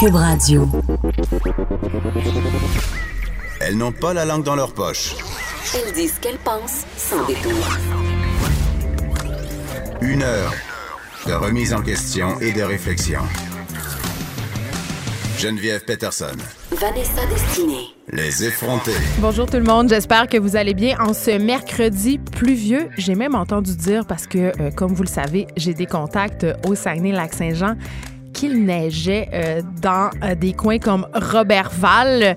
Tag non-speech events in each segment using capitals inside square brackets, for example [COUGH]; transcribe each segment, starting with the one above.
Cube Radio. Elles n'ont pas la langue dans leur poche. Elles disent ce qu'elles pensent sans détour. Une heure de remise en question et de réflexion. Geneviève Peterson. Vanessa Destinée. Les effrontés. Bonjour tout le monde, j'espère que vous allez bien en ce mercredi pluvieux. J'ai même entendu dire, parce que, euh, comme vous le savez, j'ai des contacts au Saguenay-Lac-Saint-Jean qu'il neigeait euh, dans euh, des coins comme Robertval.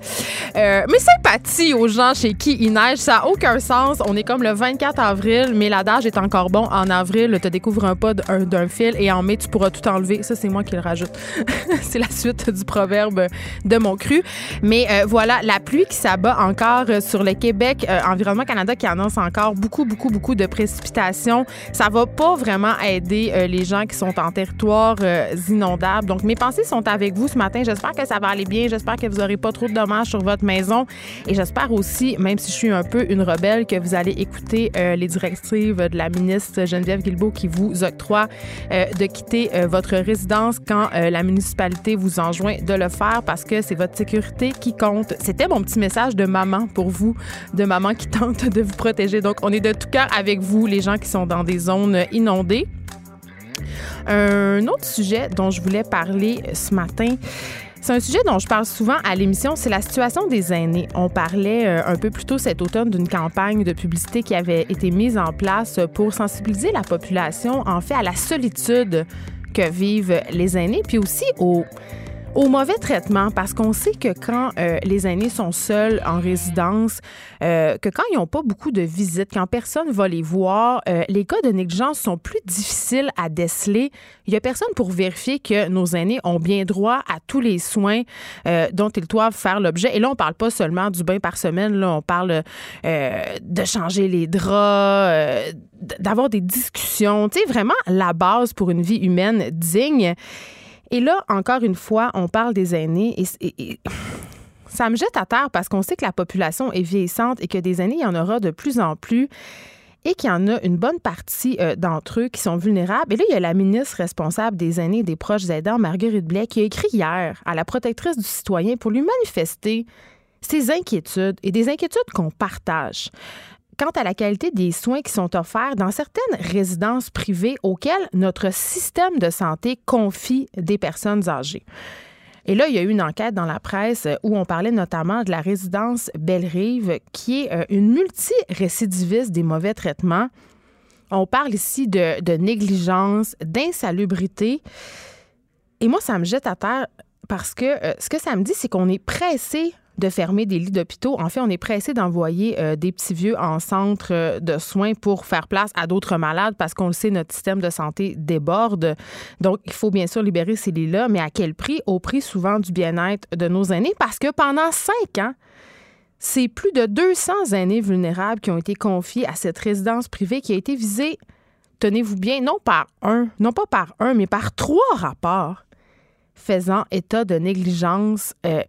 Euh, mes sympathies aux gens chez qui il neige, ça n'a aucun sens. On est comme le 24 avril, mais l'adage est encore bon. En avril, tu découvres un pas d'un fil et en mai, tu pourras tout enlever. Ça, c'est moi qui le rajoute. [LAUGHS] c'est la suite du proverbe de mon cru. Mais voilà, la pluie qui s'abat encore sur le Québec. Environnement Canada qui annonce encore beaucoup, beaucoup, beaucoup de précipitations. Ça va pas vraiment aider les gens qui sont en territoire inondable donc, mes pensées sont avec vous ce matin. J'espère que ça va aller bien. J'espère que vous n'aurez pas trop de dommages sur votre maison. Et j'espère aussi, même si je suis un peu une rebelle, que vous allez écouter euh, les directives de la ministre Geneviève Guilbeault qui vous octroie euh, de quitter euh, votre résidence quand la municipalité vous enjoint de le faire parce que c'est votre sécurité qui compte. C'était mon petit message de maman pour vous, de maman qui tente de vous protéger. Donc, on est de tout cœur avec vous, les gens qui sont dans des zones inondées. Un autre sujet dont je voulais parler ce matin, c'est un sujet dont je parle souvent à l'émission, c'est la situation des aînés. On parlait euh, un peu plus tôt cet automne d'une campagne de publicité qui avait été mise en place pour sensibiliser la population, en fait, à la solitude que vivent les aînés, puis aussi au au mauvais traitement, parce qu'on sait que quand euh, les aînés sont seuls en résidence, euh, que quand ils n'ont pas beaucoup de visites, quand personne va les voir, euh, les cas de négligence sont plus difficiles à déceler. Il n'y a personne pour vérifier que nos aînés ont bien droit à tous les soins dont ils doivent faire l'objet. Et là, on ne parle pas seulement du bain par semaine, là, on parle de changer les draps, d'avoir des discussions, tu sais, vraiment la base pour une vie humaine digne. Et là, encore une fois, on parle des aînés et, [SIGHS] ça me jette à terre parce qu'on sait que la population est vieillissante et que des aînés, il y en aura de plus en plus et qu'il y en a une bonne partie euh, d'entre eux qui sont vulnérables. Et là, il y a la ministre responsable des aînés et des proches aidants, Marguerite Blais, qui a écrit hier à la protectrice du citoyen pour lui manifester ses inquiétudes et des inquiétudes qu'on partage quant à la qualité des soins qui sont offerts dans certaines résidences privées auxquelles notre système de santé confie des personnes âgées. Et là, il y a eu une enquête dans la presse où on parlait notamment de la résidence Belle-Rive, qui est euh, une multirécidiviste des mauvais traitements. On parle ici de, négligence, d'insalubrité. Et moi, ça me jette à terre parce que euh, ce que ça me dit, c'est qu'on est pressé de fermer des lits d'hôpitaux. En fait, on est pressé d'envoyer euh, des petits vieux en centre euh, de soins pour faire place à d'autres malades parce qu'on le sait, notre système de santé déborde. Donc, il faut bien sûr libérer ces lits-là, mais à quel prix? Au prix souvent du bien-être de nos aînés parce que pendant cinq ans, c'est plus de 200 aînés vulnérables qui ont été confiés à cette résidence privée qui a été visée, tenez-vous bien, non par un, non pas par un, mais par trois rapports faisant état de négligence, euh,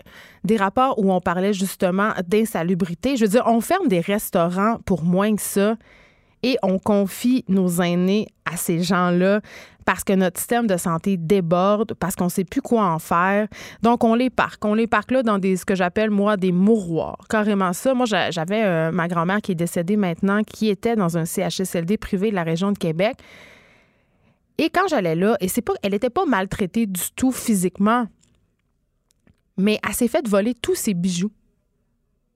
des rapports où on parlait justement d'insalubrité. Je veux dire, on ferme des restaurants pour moins que ça et on confie nos aînés à ces gens-là parce que notre système de santé déborde, parce qu'on ne sait plus quoi en faire. Donc, on les parque. On les parque là dans des, ce que j'appelle, moi, des mouroirs. Carrément ça. Moi, j'avais euh, ma grand-mère qui est décédée maintenant, qui était dans un CHSLD privé de la région de Québec. Et quand j'allais là, et c'est pas, elle n'était pas maltraitée du tout physiquement, mais elle s'est fait voler tous ses bijoux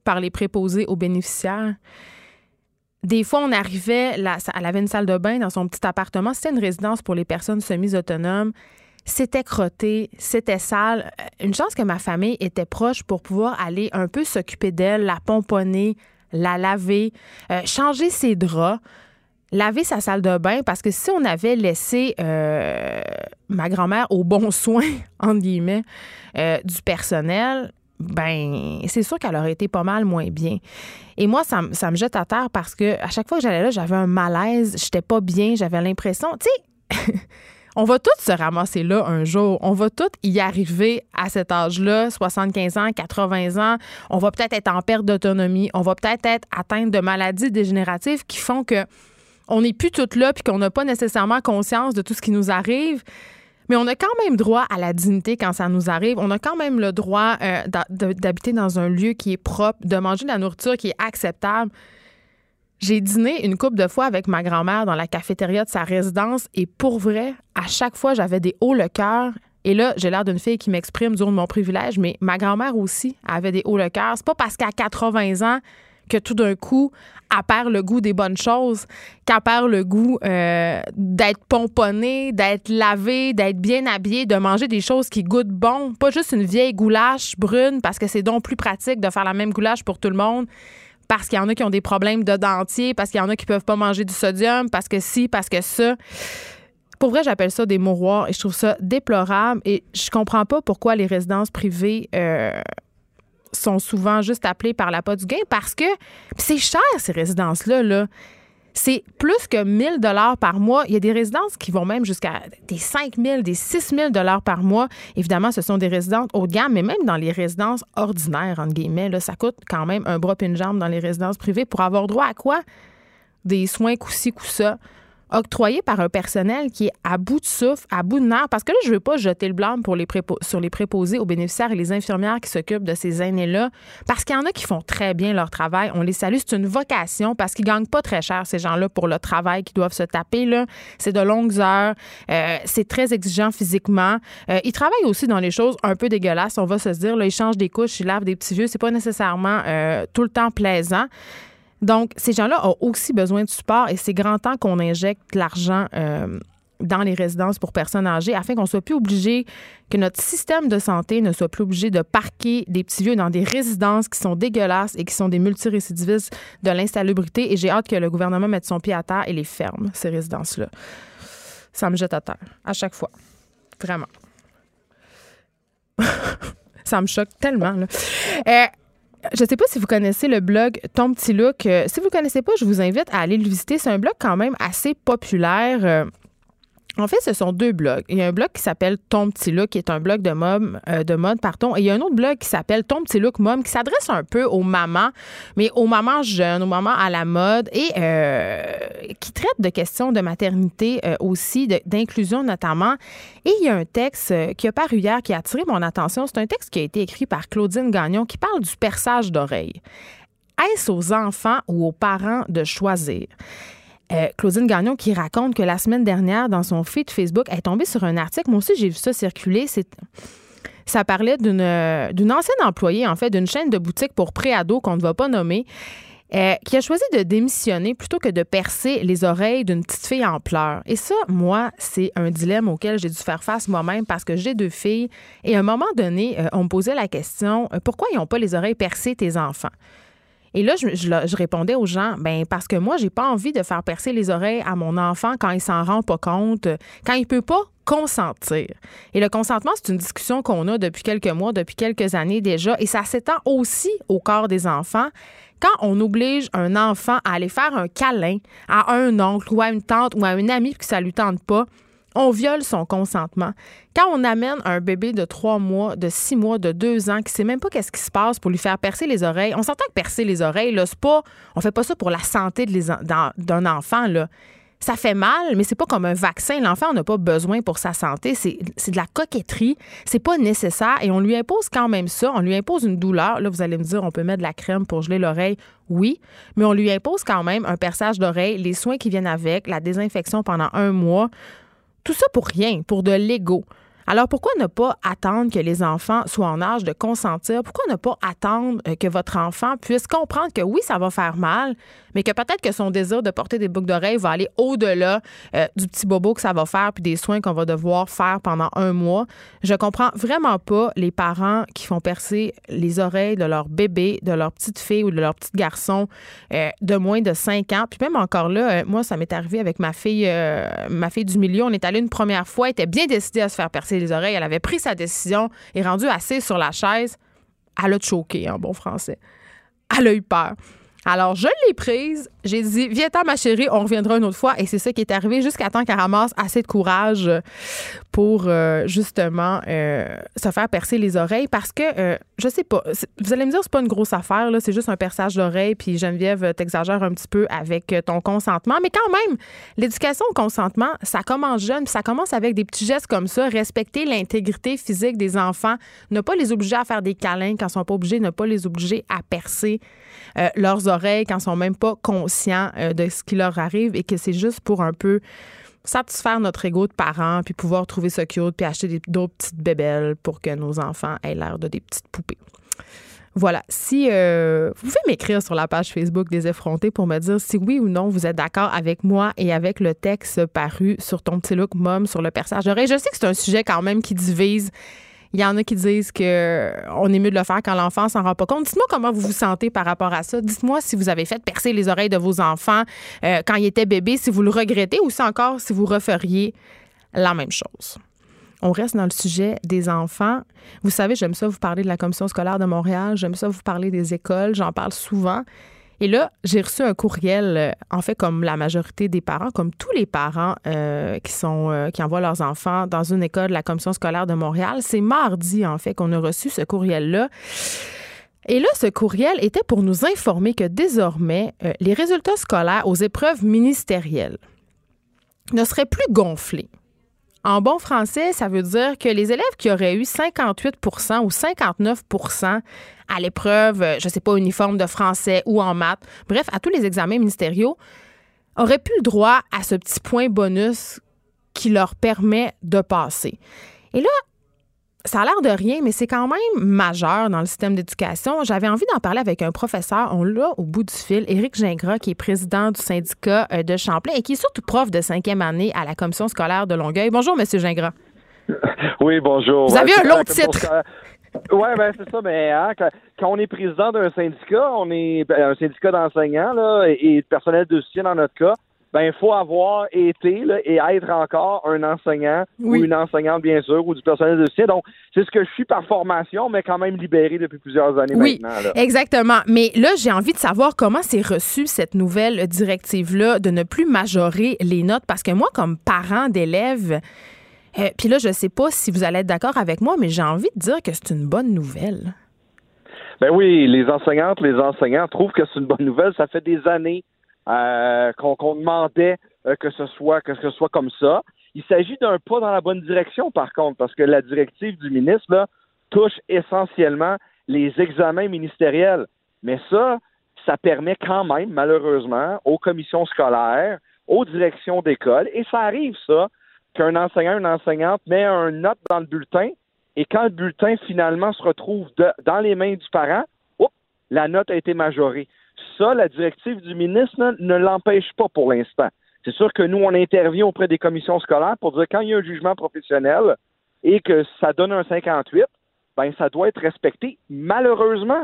par les préposés aux bénéficiaires. Des fois, on arrivait, elle avait une salle de bain dans son petit appartement. C'était une résidence pour les personnes semi-autonomes. C'était crotté, c'était sale. Une chance que ma famille était proche pour pouvoir aller un peu s'occuper d'elle, la pomponner, la laver, euh, changer ses draps laver sa salle de bain parce que si on avait laissé euh, ma grand-mère au bon [LAUGHS] soin, entre guillemets, euh, du personnel, ben c'est sûr qu'elle aurait été pas mal moins bien. Et moi, ça, me jette à terre parce que à chaque fois que j'allais là, j'avais un malaise, j'étais pas bien, j'avais l'impression, tu sais, [LAUGHS] on va tous se ramasser là un jour. On va tous y arriver à cet âge-là, 75 ans, 80 ans. On va peut-être être en perte d'autonomie. On va peut-être être atteinte de maladies dégénératives qui font que on n'est plus toutes là puis qu'on n'a pas nécessairement conscience de tout ce qui nous arrive. Mais on a quand même droit à la dignité quand ça nous arrive. On a quand même le droit euh, d'habiter dans un lieu qui est propre, de manger de la nourriture qui est acceptable. J'ai dîné une couple de fois avec ma grand-mère dans la cafétéria de sa résidence et pour vrai, à chaque fois, j'avais des hauts le cœur. Et là, j'ai l'air d'une fille qui m'exprime du haut de mon privilège, mais ma grand-mère aussi avait des hauts le cœur. C'est pas parce qu'à 80 ans, que tout d'un coup, elle perd le goût des bonnes choses, qu'elle perd le goût euh, d'être pomponnée, d'être lavée, d'être bien habillée, de manger des choses qui goûtent bon. Pas juste une vieille goulache brune parce que c'est donc plus pratique de faire la même goulache pour tout le monde. Parce qu'il y en a qui ont des problèmes de dentier, parce qu'il y en a qui peuvent pas manger du sodium, parce que si, parce que ça. Pour vrai, j'appelle ça des mouroirs et je trouve ça déplorable. Et je comprends pas pourquoi les résidences privées euh, sont souvent juste appelés par la pas du gain parce que c'est cher, ces résidences-là. Là. C'est plus que 1000 dollars par mois. Il y a des résidences qui vont même jusqu'à des 5000, des 6000 dollars par mois. Évidemment, ce sont des résidences haut de gamme, mais même dans les résidences ordinaires, entre guillemets, là, ça coûte quand même un bras et une jambe dans les résidences privées pour avoir droit à quoi? Des soins coup-ci, octroyé par un personnel qui est à bout de souffle, à bout de nerfs. Parce que là, je ne veux pas jeter le blâme sur les préposés aux bénéficiaires et les infirmières qui s'occupent de ces aînés-là. Parce qu'il y en a qui font très bien leur travail. On les salue. C'est une vocation parce qu'ils ne gagnent pas très cher, ces gens-là, pour le travail qu'ils doivent se taper. Là. C'est de longues heures. Euh, c'est très exigeant physiquement. Euh, ils travaillent aussi dans les choses un peu dégueulasses, on va se dire. Ils changent des couches, ils lavent des petits vieux. C'est pas nécessairement euh, tout le temps plaisant. Donc, ces gens-là ont aussi besoin de support et c'est grand temps qu'on injecte l'argent euh, dans les résidences pour personnes âgées afin qu'on soit plus obligé, que notre système de santé ne soit plus obligé de parquer des petits vieux dans des résidences qui sont dégueulasses et qui sont des multirécidivistes de l'insalubrité. Et j'ai hâte que le gouvernement mette son pied à terre et les ferme, ces résidences-là. Ça me jette à terre, à chaque fois. Vraiment. [LAUGHS] ça me choque tellement. Là. Euh, je ne sais pas si vous connaissez le blog Ton Petit Look. Euh, si vous ne connaissez pas, je vous invite à aller le visiter. C'est un blog quand même assez populaire. En fait, ce sont deux blogs. Il y a un blog qui s'appelle Ton petit look, qui est un blog de mode, euh, de mode pardon. Et il y a un autre blog qui s'appelle Ton petit look mom, qui s'adresse un peu aux mamans, mais aux mamans jeunes, aux mamans à la mode, et euh, qui traite de questions de maternité euh, aussi, d'inclusion notamment. Et il y a un texte qui a paru hier qui a attiré mon attention. C'est un texte qui a été écrit par Claudine Gagnon qui parle du perçage d'oreilles. Est-ce aux enfants ou aux parents de choisir? Euh, Claudine Gagnon qui raconte que la semaine dernière, dans son feed Facebook, elle est tombée sur un article. Moi aussi, j'ai vu ça circuler. ça parlait d'une, d'une ancienne employée, en fait, d'une chaîne de boutique pour préados qu'on ne va pas nommer, euh, qui a choisi de démissionner plutôt que de percer les oreilles d'une petite fille en pleurs. Et ça, moi, c'est un dilemme auquel j'ai dû faire face moi-même parce que j'ai deux filles. Et à un moment donné, euh, on me posait la question pourquoi ils n'ont pas les oreilles percées, tes enfants? Et là, je, répondais aux gens, ben parce que moi, j'ai pas envie de faire percer les oreilles à mon enfant quand il s'en rend pas compte, quand il peut pas consentir. Et le consentement, c'est une discussion qu'on a depuis quelques mois, depuis quelques années déjà, et ça s'étend aussi au corps des enfants. Quand on oblige un enfant à aller faire un câlin à un oncle ou à une tante ou à une amie que ça lui tente pas, on viole son consentement. Quand on amène un bébé de trois mois, de six mois, de deux ans, qui sait même pas qu'est-ce qui se passe pour lui faire percer les oreilles, on s'entend que percer les oreilles, là, c'est pas, on fait pas ça pour la santé d'un enfant, là. Ça fait mal, mais c'est pas comme un vaccin. L'enfant n'a pas besoin pour sa santé. C'est de la coquetterie. C'est pas nécessaire. Et on lui impose quand même ça. On lui impose une douleur. Là, vous allez me dire, on peut mettre de la crème pour geler l'oreille. Oui. Mais on lui impose quand même un perçage d'oreille, les soins qui viennent avec, la désinfection pendant un mois. Tout ça pour rien, pour de l'ego. Alors pourquoi ne pas attendre que les enfants soient en âge de consentir? Pourquoi ne pas attendre euh, que votre enfant puisse comprendre que oui, ça va faire mal, mais que peut-être que son désir de porter des boucles d'oreilles va aller au-delà euh, du petit bobo que ça va faire puis des soins qu'on va devoir faire pendant un mois? Je comprends vraiment pas les parents qui font percer les oreilles de leur bébé, de leur petite fille ou de leur petit garçon euh, de moins de 5 ans. Puis même encore là, moi, ça m'est arrivé avec ma fille, ma fille du milieu. On est allé une première fois, elle était bien décidée à se faire percer les oreilles. Elle avait pris sa décision et rendue assise sur la chaise. Elle a choqué en bon français. Elle a eu peur. Alors, je l'ai prise. J'ai dit, viens-t'en, ma chérie, on reviendra une autre fois. Et c'est ça qui est arrivé jusqu'à temps qu'elle ramasse assez de courage pour euh, justement euh, se faire percer les oreilles. Parce que, euh, je sais pas, vous allez me dire, c'est pas une grosse affaire, c'est juste un perçage d'oreille. Puis Geneviève, t'exagères un petit peu avec ton consentement. Mais quand même, l'éducation au consentement, ça commence jeune. Puis ça commence avec des petits gestes comme ça. Respecter l'intégrité physique des enfants. Ne pas les obliger à faire des câlins quand ils sont pas obligés. Ne pas les obliger à percer leurs oreilles quand ils sont même pas conscients euh, de ce qui leur arrive et que c'est juste pour un peu satisfaire notre ego de parents, puis pouvoir trouver ça cute, puis acheter d'autres petites bébelles pour que nos enfants aient l'air de des petites poupées. Voilà. Si euh, vous pouvez m'écrire sur la page Facebook des effrontés pour me dire si oui ou non vous êtes d'accord avec moi et avec le texte paru sur ton petit look mom sur le perçage. Je sais que c'est un sujet quand même qui divise il y en a qui disent que on est mieux de le faire quand l'enfant s'en rend pas compte. Dites-moi comment vous vous sentez par rapport à ça. Dites-moi si vous avez fait percer les oreilles de vos enfants euh, quand ils étaient bébés, si vous le regrettez ou si encore si vous referiez la même chose. On reste dans le sujet des enfants. Vous savez, j'aime ça vous parler de la commission scolaire de Montréal, j'aime ça vous parler des écoles, j'en parle souvent. Et là, j'ai reçu un courriel, euh, en fait, comme la majorité des parents, comme tous les parents euh, euh, qui envoient leurs enfants dans une école de la commission scolaire de Montréal. C'est mardi, en fait, qu'on a reçu ce courriel-là. Et là, ce courriel était pour nous informer que désormais, les résultats scolaires aux épreuves ministérielles ne seraient plus gonflés. En bon français, ça veut dire que les élèves qui auraient eu 58% ou 59% à l'épreuve, euh, je ne sais pas, uniforme de français ou en maths, bref, à tous les examens ministériaux, auraient plus le droit à ce petit point bonus qui leur permet de passer. Et là, ça a l'air de rien, mais c'est quand même majeur dans le système d'éducation. J'avais envie d'en parler avec un professeur. On l'a au bout du fil, Éric Gingras, qui est président du syndicat euh, de Champlain et qui est surtout prof de cinquième année à la commission scolaire de Longueuil. Bonjour, Monsieur Gingras. [LAUGHS] Oui, bonjour. Vous avez un long titre. Oui, ben c'est ça. Mais hein, quand, on est président d'un syndicat, on est ben, un syndicat d'enseignants là, et, de personnel de soutien dans notre cas ben il faut avoir été et être encore un enseignant ou une enseignante bien sûr ou du personnel de soutien. Donc c'est ce que je suis par formation, mais quand même libéré depuis plusieurs années oui, maintenant. Exactement. Mais là j'ai envie de savoir comment c'est reçu cette nouvelle directive là de ne plus majorer les notes parce que moi comme parent d'élèves euh, puis là, je sais pas si vous allez être d'accord avec moi, mais j'ai envie de dire que c'est une bonne nouvelle. Ben oui, les enseignantes, les enseignants trouvent que c'est une bonne nouvelle. Ça fait des années euh, qu'on demandait euh, que ce soit que ce soit comme ça. Il s'agit d'un pas dans la bonne direction, par contre, parce que la directive du ministre touche essentiellement les examens ministériels. Mais ça, ça permet quand même, malheureusement, aux commissions scolaires, aux directions d'école, et ça arrive, ça, qu'un enseignant, une enseignante met un note dans le bulletin, et quand le bulletin finalement se retrouve dans les mains du parent, la note a été majorée ça, la directive du ministre ne l'empêche pas pour l'instant. C'est sûr que nous, on intervient auprès des commissions scolaires pour dire quand il y a un jugement professionnel et que ça donne un 58, ben ça doit être respecté. Malheureusement,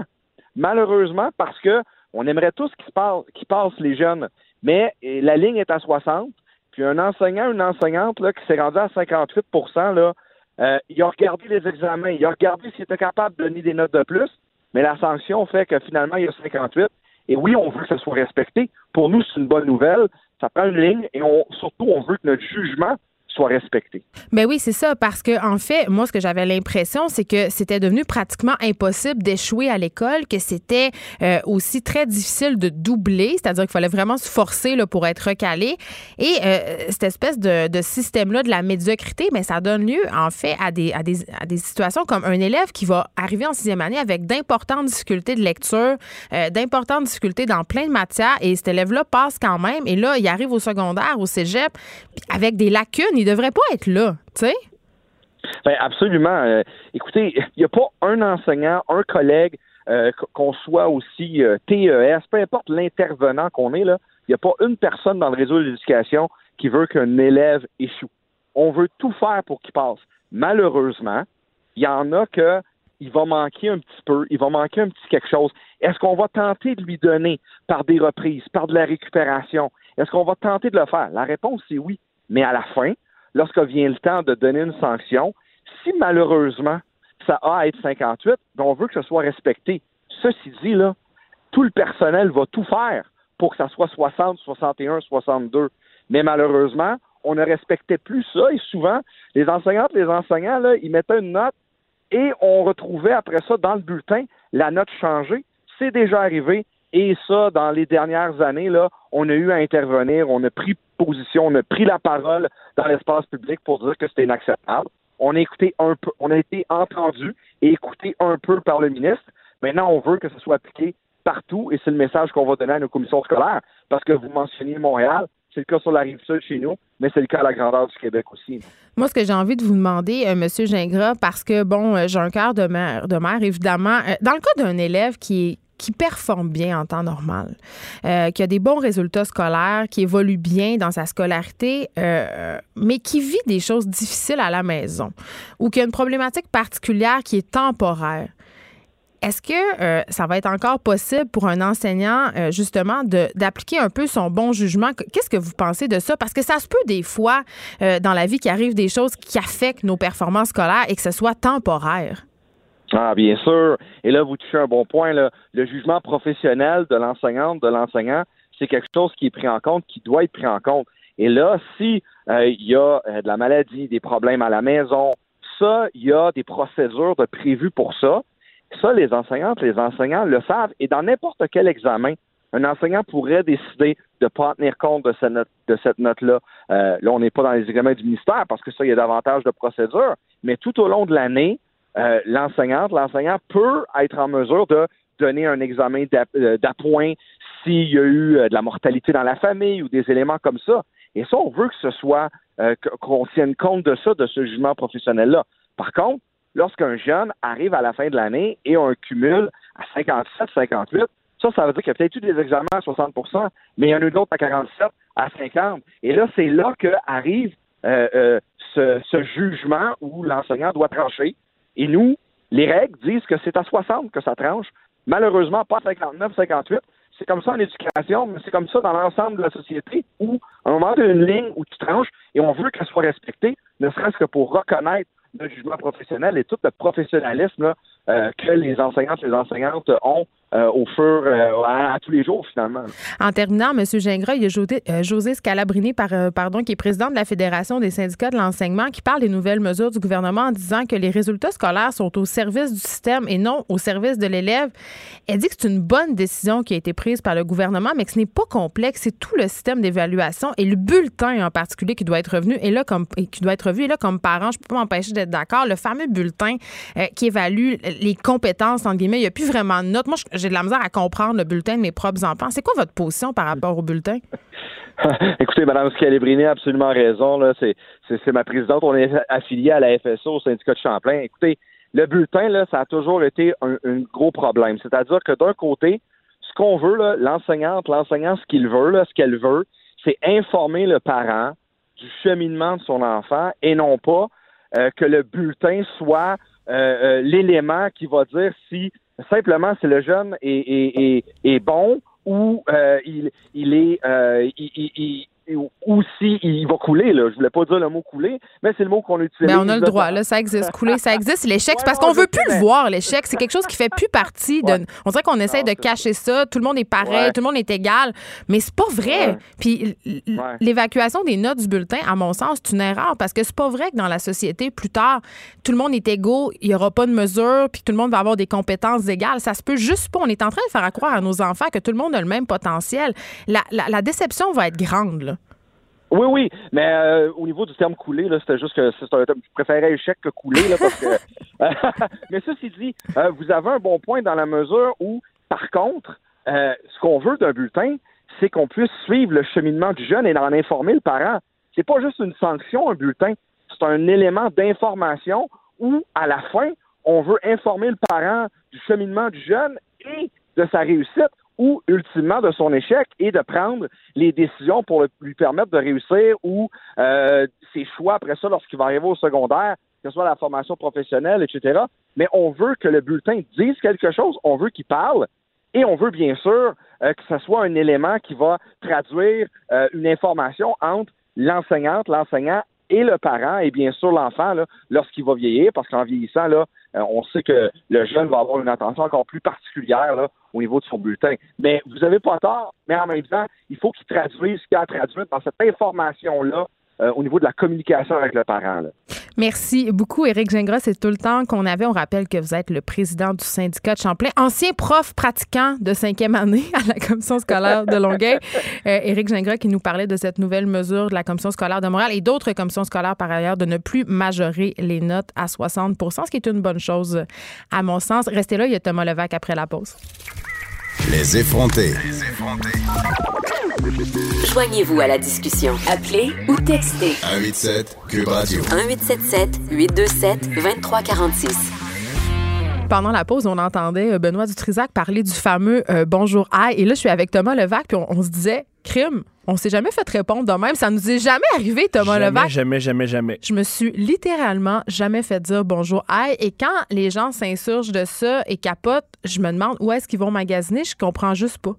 malheureusement, parce que on aimerait tous qu'ils qu passent les jeunes, mais la ligne est à 60. Puis un enseignant, une enseignante qui s'est rendu à 58 là, euh, il a regardé les examens, il a regardé s'il était capable de donner des notes de plus, mais la sanction fait que finalement, il y a 58. Et oui, on veut que ça soit respecté. Pour nous, c'est une bonne nouvelle. Ça prend une ligne et on, surtout, on veut que notre jugement soit respecté. Ben oui, c'est ça, parce que en fait, moi, ce que j'avais l'impression, c'est que c'était devenu pratiquement impossible d'échouer à l'école, que c'était euh, aussi très difficile de doubler, c'est-à-dire qu'il fallait vraiment se forcer pour être recalé. Et euh, cette espèce de, système-là de la médiocrité, mais ben, ça donne lieu, en fait, à des situations comme un élève qui va arriver en sixième année avec d'importantes difficultés de lecture, euh, d'importantes difficultés dans plein de matières, et cet élève-là passe quand même, et là, il arrive au secondaire, au cégep, avec des lacunes, il devrait pas être là, tu sais? Ben absolument. Euh, écoutez, il n'y a pas un enseignant, un collègue, euh, qu'on soit aussi euh, TES, peu importe l'intervenant qu'on est, là, il n'y a pas une personne dans le réseau de l'éducation qui veut qu'un élève échoue. On veut tout faire pour qu'il passe. Malheureusement, il y en a que il va manquer un petit peu, il va manquer un petit quelque chose. Est-ce qu'on va tenter de lui donner par des reprises, par de la récupération? Est-ce qu'on va tenter de le faire? La réponse, c'est oui. Mais à la fin, lorsque vient le temps de donner une sanction, si malheureusement ça a à être 58, ben, on veut que ce soit respecté. Ceci dit, tout le personnel va tout faire pour que ça soit 60, 61, 62. Mais malheureusement, on ne respectait plus ça et souvent, les enseignantes, les enseignants, ils mettaient une note et on retrouvait après ça dans le bulletin la note changée. C'est déjà arrivé et ça, dans les dernières années, là, on a eu à intervenir, on a pris position, on a pris la parole dans l'espace public pour dire que c'était inacceptable. On a écouté un peu, on a été entendu et écouté un peu par le ministre. Maintenant, on veut que ce soit appliqué partout et c'est le message qu'on va donner à nos commissions scolaires parce que vous mentionniez Montréal, c'est le cas sur la rive sud chez nous, mais c'est le cas à la grandeur du Québec aussi. Moi, ce que j'ai envie de vous demander. Euh, Monsieur Gingras, parce que, bon, euh, j'ai un cœur de mère, de mère évidemment. Euh, dans le cas d'un élève qui qui performe bien en temps normal, qui a des bons résultats scolaires, qui évolue bien dans sa scolarité, mais qui vit des choses difficiles à la maison ou qui a une problématique particulière qui est temporaire. Est-ce que euh, ça va être encore possible pour un enseignant, euh, justement, d'appliquer un peu son bon jugement? Qu'est-ce que vous pensez de ça? Parce que ça se peut des fois, euh, dans la vie, qu'il arrive des choses qui affectent nos performances scolaires et que ce soit temporaire. Ah, bien sûr. Et là, vous touchez un bon point. Le jugement professionnel de l'enseignante, de l'enseignant, c'est quelque chose qui est pris en compte, qui doit être pris en compte. Et là, si il y a de la maladie, des problèmes à la maison, ça, il y a des procédures prévues pour ça. Ça, les enseignantes, les enseignants le savent. Et dans n'importe quel examen, un enseignant pourrait décider de ne pas tenir compte de cette, note, de cette note-là. Euh, là, on n'est pas dans les examens du ministère parce que ça, il y a davantage de procédures. Mais tout au long de l'année, euh, l'enseignante, l'enseignant peut être en mesure de donner un examen euh, d'appoint s'il y a eu de la mortalité dans la famille ou des éléments comme ça. Et ça, on veut que ce soit, qu'on tienne compte de ça, de ce jugement professionnel-là. Par contre, lorsqu'un jeune arrive à la fin de l'année et on cumule à 57, 58, ça, ça veut dire qu'il y a peut-être eu des examens à 60% mais il y en a eu d'autres à 47, à 50. Et là, c'est là qu'arrive euh, euh, ce, ce, jugement où l'enseignant doit trancher. Et nous, les règles disent que c'est à 60 que ça tranche. Malheureusement, pas à 59, 58. C'est comme ça en éducation, mais c'est comme ça dans l'ensemble de la société où, à un moment d'une ligne où tu tranches et on veut qu'elle soit respectée, ne serait-ce que pour reconnaître le jugement professionnel et tout le professionnalisme euh, que les enseignantes et les enseignantes ont euh, au fur euh, à, tous les jours finalement. En terminant, M. Gingras, il y a José, José Scalabrini, pardon, qui est président de la Fédération des syndicats de l'enseignement, qui parle des nouvelles mesures du gouvernement en disant que les résultats scolaires sont au service du système et non au service de l'élève. Elle dit que c'est une bonne décision qui a été prise par le gouvernement, mais que ce n'est pas complexe. C'est tout le système d'évaluation et le bulletin en particulier qui doit être revenu et là comme qui doit être revu. Et là, comme parent, je peux pas m'empêcher d'être d'accord. Le fameux bulletin qui évalue les compétences, entre guillemets. Il n'y a plus vraiment de notes. Moi, j'ai de la misère à comprendre le bulletin de mes propres enfants. C'est quoi votre position par rapport au bulletin? [LAUGHS] Écoutez, Mme Scalabrini a absolument raison. C'est, ma présidente. On est affilié à la FSO, au syndicat de Champlain. Écoutez, le bulletin, là, ça a toujours été un, gros problème. C'est-à-dire que d'un côté, ce qu'on veut, l'enseignante, l'enseignant, ce qu'il veut, ce qu'elle veut, c'est informer le parent du cheminement de son enfant et non pas euh, que le bulletin soit euh, euh, l'élément qui va dire si simplement si le jeune est, est, bon ou euh, il, il est il, ou si il va couler, là. Je voulais pas dire le mot couler, mais c'est le mot qu'on utilise. Mais on a le droit, là. Ça existe. Couler, ça existe. L'échec, c'est parce qu'on veut plus le voir, l'échec. C'est quelque chose qui fait plus partie de. On dirait qu'on essaie de cacher ça. Tout le monde est pareil, tout le monde est égal. Mais c'est pas vrai. Puis l'évacuation des notes du bulletin, à mon sens, c'est une erreur parce que c'est pas vrai que dans la société, plus tard, tout le monde est égaux, il y aura pas de mesure, puis tout le monde va avoir des compétences égales. Ça se peut juste pas. On est en train de faire croire à nos enfants que tout le monde a le même potentiel. La, la, la déception va être grande, là. Oui, oui, mais euh, au niveau du terme couler, là, c'était juste que c'est un terme, je préférais échec que parce que. [LAUGHS] [LAUGHS] mais ceci dit, euh, vous avez un bon point dans la mesure où, par contre, euh, ce qu'on veut d'un bulletin, c'est qu'on puisse suivre le cheminement du jeune et en informer le parent. C'est pas juste une sanction, un bulletin, c'est un élément d'information où, à la fin, on veut informer le parent du cheminement du jeune et de sa réussite ou ultimement de son échec et de prendre les décisions pour lui permettre de réussir ou euh, ses choix après ça lorsqu'il va arriver au secondaire, que ce soit la formation professionnelle, etc. Mais on veut que le bulletin dise quelque chose, on veut qu'il parle et on veut bien sûr euh, que ce soit un élément qui va traduire euh, une information entre l'enseignante, l'enseignant et le parent et bien sûr l'enfant lorsqu'il va vieillir, parce qu'en vieillissant, là, euh, on sait que le jeune va avoir une attention encore plus particulière là, au niveau de son bulletin. Mais vous n'avez pas tort, mais en même temps, il faut qu'il traduise ce qu'il a à traduire dans cette information-là euh, au niveau de la communication avec le parent. Là. Merci beaucoup, Éric Gingras. C'est tout le temps qu'on avait. On rappelle que vous êtes le président du syndicat de Champlain, ancien prof pratiquant de cinquième année à la commission scolaire de Longueuil. [LAUGHS] Euh, Éric Gingras qui nous parlait de cette nouvelle mesure de la commission scolaire de Montréal et d'autres commissions scolaires par ailleurs de ne plus majorer les notes à 60% ce qui est une bonne chose à mon sens. Restez là, il y a Thomas Levac après la pause. Les effrontés. Joignez-vous à la discussion. Appelez ou textez 187 Cube Radio. 1877 827 2346. Pendant la pause, on entendait euh, Benoît Dutrisac parler du fameux euh, Bonjour Aïe. Et là, je suis avec Thomas Levac, puis on, on se disait, crime, on s'est jamais fait répondre de même. Ça nous est jamais arrivé, Thomas jamais, Levac. Jamais, jamais, jamais. Je me suis littéralement jamais fait dire bonjour aïe. Et quand les gens s'insurgent de ça et capotent, je me demande où est-ce qu'ils vont magasiner. Je comprends juste pas.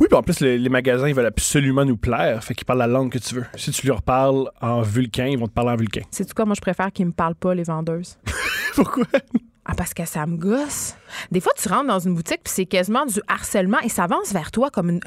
Oui, puis en plus, les, les magasins, ils veulent absolument nous plaire. Fait qu'ils parlent la langue que tu veux. Si tu leur parles en vulcain, ils vont te parler en vulcain. C'est tout quoi, moi, je préfère qu'ils me parlent pas, les vendeuses. [LAUGHS] Pourquoi? Ah, parce que ça me gosse. Des fois, tu rentres dans une boutique, puis c'est quasiment du harcèlement et ça avance vers toi comme une,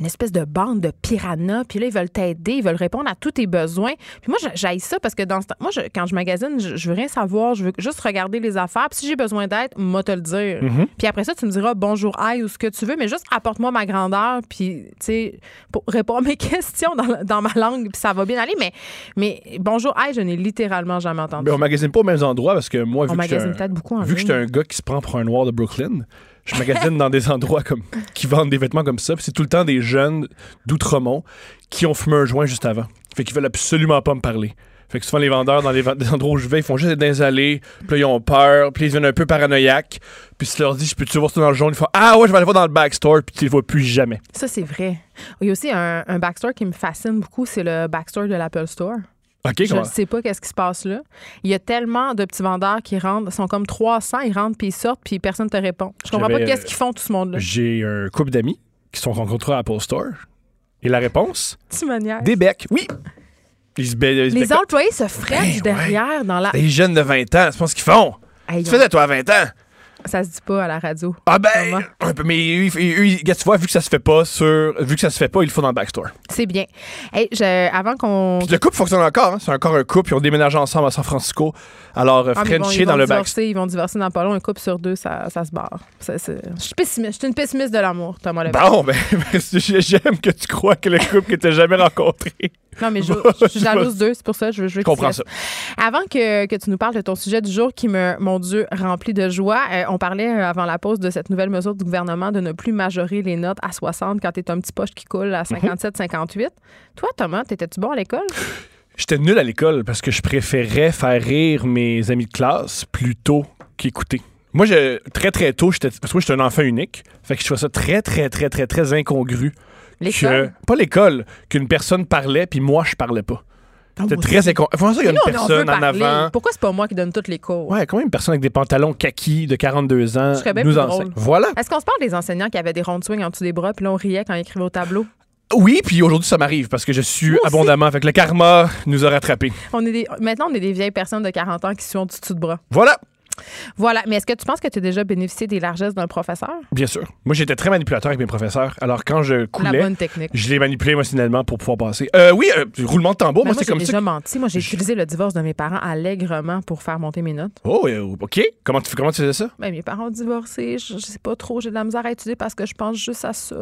une espèce de bande de piranhas. Puis là, ils veulent t'aider, ils veulent répondre à tous tes besoins. Puis moi, j'aille ça parce que dans ce temps- moi, je- quand je magasine, je, je veux rien savoir, je veux juste regarder les affaires. Puis si j'ai besoin d'aide, moi te le dire. Puis après ça, tu me diras bonjour, aïe ou ce que tu veux, mais juste apporte-moi ma grandeur, puis tu sais, pour répondre à mes [LAUGHS] questions dans, ma langue, puis ça va bien aller. Mais, mais bonjour, aïe, je n'ai littéralement jamais entendu. Mais on magasine pas aux mêmes endroits parce que moi, On vu que magasine un- peut-être beaucoup en vu que j'étais ligne. un gars qui se prend pour un noir de Brooklyn, je magasine dans des endroits comme qui vendent des vêtements comme ça. C'est tout le temps des jeunes d'Outremont qui ont fumé un joint juste avant. Fait qu'ils veulent absolument pas me parler. Fait que souvent, les vendeurs, dans les, endroits où je vais, ils font juste être dans les allées. Puis ils ont peur. Puis ils deviennent un peu paranoïaques. Puis si tu leur dis, je peux-tu voir ça dans le jaune? Ils font, ah ouais, je vais aller voir dans le backstore. Puis tu les vois plus jamais. Ça, c'est vrai. Il y a aussi un, un backstore qui me fascine beaucoup, c'est le backstore de l'Apple Store. Je ne sais pas qu'est-ce qui se passe là. Il y a tellement de petits vendeurs qui rentrent, ils sont comme 300, ils rentrent puis ils sortent puis personne ne te répond. Je comprends pas qu'est-ce qu'ils font tout ce monde-là. J'ai un couple d'amis qui sont rencontrés à Apple Store. Et la réponse? Petite manière. Des becs. Oui. Ils se ba- ils se Les employés se freinent Ben, derrière dans la. Des jeunes de 20 ans, c'est pas ce qu'ils font. Hey, Tu faisais, toi, à 20 ans? Ça se dit pas à la radio. Ah ben, un peu, mais eux, tu vois, vu que ça se fait pas sur, vu que ça se fait pas, ils le font dans le backstore. C'est bien. Hey, je- avant qu'on. Puis le couple fonctionne encore, hein. c'est encore un couple, ils ont déménagé ensemble à San Francisco. Alors, euh, Ah, mais ils vont- Frenchie dans le backstore. Ils vont divorcer dans pas long. Un couple sur deux, ça, ça se barre. Ça, Je suis pessimiste. Je suis une pessimiste de l'amour, Thomas Levac. Bon, ben, [LAUGHS] j'aime que tu crois que le couple que t'as jamais rencontré. Non, mais je, [LAUGHS] je suis jalouse d'eux, c'est pour ça. Je, veux- je veux Je comprends ça. Avant que, que tu nous parles de ton sujet du jour qui me, mon Dieu, remplit de joie, euh, on parlait euh, avant la pause de cette nouvelle mesure du gouvernement de ne plus majorer les notes à 60 quand t'es un petit poche qui coule à 57-58. Toi, Thomas, t'étais-tu bon à l'école? J'étais nul à l'école parce que je préférais faire rire mes amis de classe plutôt qu'écouter. Moi, je, très très tôt, parce que moi, j'étais un enfant unique. Fait que je trouvais ça très, très, très, très, très incongru. Que, L'école? pas l'école, qu'une personne parlait puis moi, je parlais pas. C'était très incongru. Comment ça, il y a Nous, une personne en avant. Pourquoi c'est pas moi qui donne toutes les cours? Ouais, comment une personne avec des pantalons kaki de 42 ans bien nous enseigne. Voilà. Est-ce qu'on se parle des enseignants qui avaient des ronds de swing en dessous des bras puis là, on riait quand ils écrivaient au tableau? Oui, puis aujourd'hui, ça m'arrive parce que je suis abondamment. Que le karma nous a rattrapés. On est des, maintenant, on est des vieilles personnes de 40 ans qui sont en dessous de bras. Voilà. Voilà. Mais est-ce que tu penses que tu as déjà bénéficié des largesses d'un professeur? Bien sûr. Moi, j'étais très manipulateur avec mes professeurs. Alors, quand je La coulais, bonne technique. je les manipulais émotionnellement pour pouvoir passer. Euh, oui, euh, roulement de tambour, Mais moi, moi, c'est j'ai comme déjà ça. menti. Moi, j'ai utilisé le divorce de mes parents allègrement pour faire monter mes notes. Oh, euh, OK. Comment tu, comment tu faisais ça? Ben, mes parents ont divorcé. Je, je sais pas trop. J'ai de la misère à étudier parce que je pense juste à ça.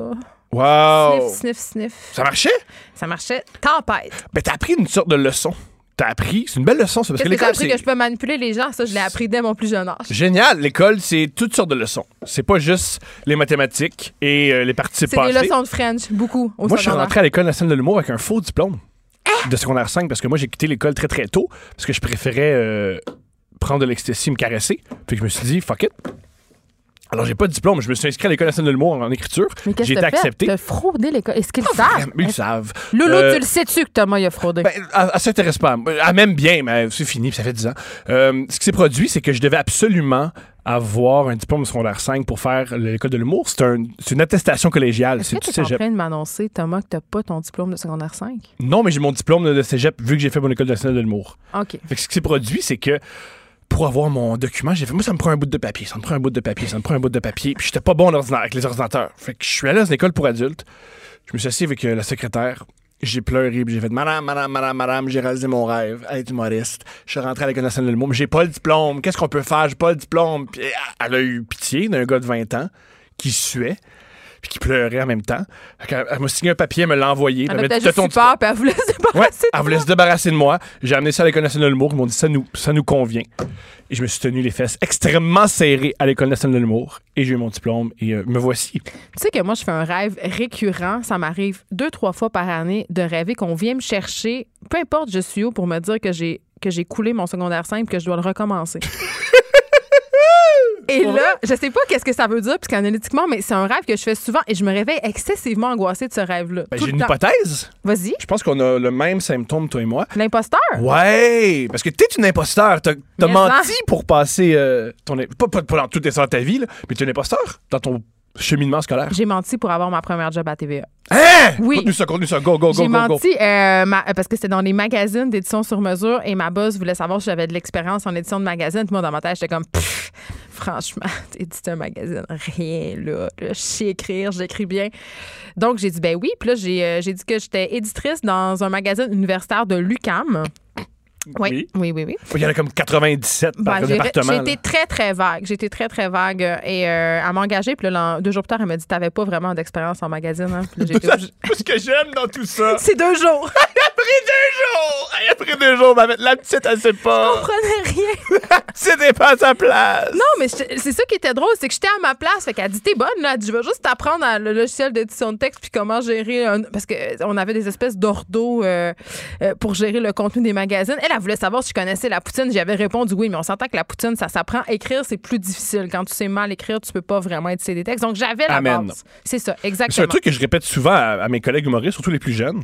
Wow! Sniff, sniff, sniff. Ça marchait? Ça marchait. Tempête. Ben, t'as appris une sorte de leçon. T'as appris, c'est une belle leçon, ça, parce Qu'est-ce que que l'école, appris que je peux manipuler les gens? Ça, je l'ai appris dès mon plus jeune âge. génial. L'école, c'est toutes sortes de leçons. C'est pas juste les mathématiques et euh, les participes C'est des passées. leçons de French, beaucoup, au Moi, je suis secondaire. rentré à l'école nationale de l'humour avec un faux diplôme de secondaire 5 parce que moi, j'ai quitté l'école très, très tôt parce que je préférais euh, prendre de l'ecstasy, me caresser. Puis je me suis dit, fuck it. Alors, j'ai pas de diplôme. Je me suis inscrit à l'école nationale de l'humour en écriture. Mais qu'est-ce J'ai que été accepté. T'as fraudé l'école. Est-ce qu'ils le savent? Ils le savent. Loulou, Euh, tu le sais-tu que Thomas, il a fraudé? Ben, elle, elle s'intéresse pas. Elle m'aime bien, mais c'est fini, puis ça fait 10 ans. Euh, ce qui s'est produit, c'est que je devais absolument avoir un diplôme de secondaire 5 pour faire l'école de l'humour. C'est un- c'est une attestation collégiale. Est-ce que tu es en train de m'annoncer, Thomas, que tu pas ton diplôme de secondaire 5? Non, mais j'ai mon diplôme de cégep vu que j'ai fait mon école nationale de l'humour. OK. Fait que ce qui s'est produit, c'est que pour avoir mon document, j'ai fait, moi, ça me prend un bout de papier, ça me prend un bout de papier, ça me prend un bout de papier. Puis j'étais pas bon avec les ordinateurs. Fait que je suis allé à une école pour adultes. Je me suis assis avec euh, la secrétaire. J'ai pleuré, puis j'ai fait Madame, Madame, Madame, Madame, j'ai réalisé mon rêve, être humoriste. Je suis rentré à l'École nationale de l'humour, mais j'ai pas le diplôme. Qu'est-ce qu'on peut faire? J'ai pas le diplôme. Puis elle a eu pitié d'un gars de 20 ans qui suait, puis qui pleurait en même temps. Qu'elle- elle m'a signé un papier, elle me l'a envoyé. Elle Elle ton peur, puis elle voulait se Ouais, débarrasser elle de voulait moi. se débarrasser de moi. J'ai amené ça à l'École nationale de l'humour. Ils m'ont dit ça nous, ça nous convient. Et je me suis tenu les fesses extrêmement serrées à l'École nationale de l'humour. Et j'ai eu mon diplôme. Et euh, me voici. Tu sais que moi, je fais un rêve récurrent. Ça m'arrive deux, trois fois par année de rêver qu'on vient me chercher, peu importe je suis où, pour me dire que j'ai que j'ai coulé mon secondaire simple, que je dois le recommencer. [LAUGHS] Et là, je sais pas qu'est-ce que ça veut dire psychanalytiquement, mais c'est un rêve que je fais souvent et je me réveille excessivement angoissée de ce rêve-là. Ben, j'ai une hypothèse. Vas-y. Je pense qu'on a le même symptôme, toi et moi. L'imposteur? Ouais! Parce que t'es une imposteur. T'as Mais menti ça. pour passer euh, ton. Pas, pas, pas dans toute ta vie, là, mais t'es une imposteur dans ton cheminement scolaire? J'ai menti pour avoir ma première job à TVA. Hein? Oui. Conte-nous ça, conte-nous ça. Go, go, go, J'ai go, go. menti euh, ma- parce que c'était dans les magazines d'édition sur mesure et ma boss voulait savoir si j'avais de l'expérience en édition de magazine. Puis moi, dans ma tête, j'étais comme, Pff, franchement, [LAUGHS] éditer un magazine, rien là. Là, Je sais écrire, j'écris bien. Donc, j'ai dit, ben oui. Puis là, j'ai euh, j'ai dit que j'étais éditrice dans un magazine universitaire de l'UCAM. Oui, oui, oui, oui. Il y en a comme 97 par Ben, département. j'ai été très, très vague. J'ai été très, très vague. euh, Et euh, elle m'a engagée. Puis là, deux jours plus tard, elle m'a dit T'avais pas vraiment d'expérience en magazine. Hein? Puis là, [LAUGHS] Ce que j'aime dans tout ça. [LAUGHS] C'est deux jours. [LAUGHS] Après deux jours! Hey, Après deux jours, ma- la petite, elle sait Je pas. comprenais rien. La petite n'est pas à sa place. Non, mais c'est ça qui était drôle, c'est que j'étais à ma place. Fait qu'elle dit T'es bonne, là. Elle dit, Je vais juste t'apprendre à- le logiciel d'édition de texte puis comment gérer. un- Parce qu'on avait des espèces d'ordo euh, euh, pour gérer le contenu des magazines. Elle, elle voulait savoir si je connaissais la poutine. J'avais répondu oui, mais on s'entend que la poutine, ça s'apprend. Écrire, c'est plus difficile. Quand tu sais mal écrire, tu peux pas vraiment éditer des textes. Donc, j'avais la Amen. base. C'est ça, C'est un exactement. truc que je répète souvent à, à mes collègues humoristes, surtout les plus jeunes.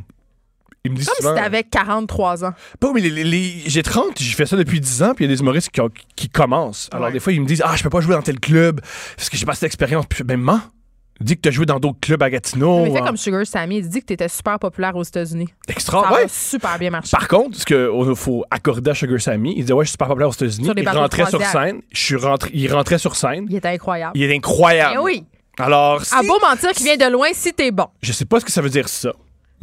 Ils me disent Comme souvent. si t'avais 43 ans. Pas, mais les- les- les- j'ai 30, j'ai fait ça depuis 10 ans, puis il y a des humoristes qui, ont- qui commencent. Alors, Ouais. des fois, ils me disent Ah, je peux pas jouer dans tel club parce que j'ai pas cette expérience. Puis, ben, ment. Dis que tu as joué dans d'autres clubs à Gatineau. mais fais en- comme Sugar Sammy, il dit que t'étais super populaire aux États-Unis. Extra. Ça ouais. a super bien marché. Par contre, ce qu'il faut accorder à Sugar Sammy, il disait Ouais, je suis super populaire aux États-Unis. Il rentrait sur scène. Je suis rentré, il rentrait sur scène. Il était incroyable. Il est incroyable. Eh oui. Alors, si- À beau mentir qui vient de loin si t'es bon. je sais pas ce que ça veut dire ça,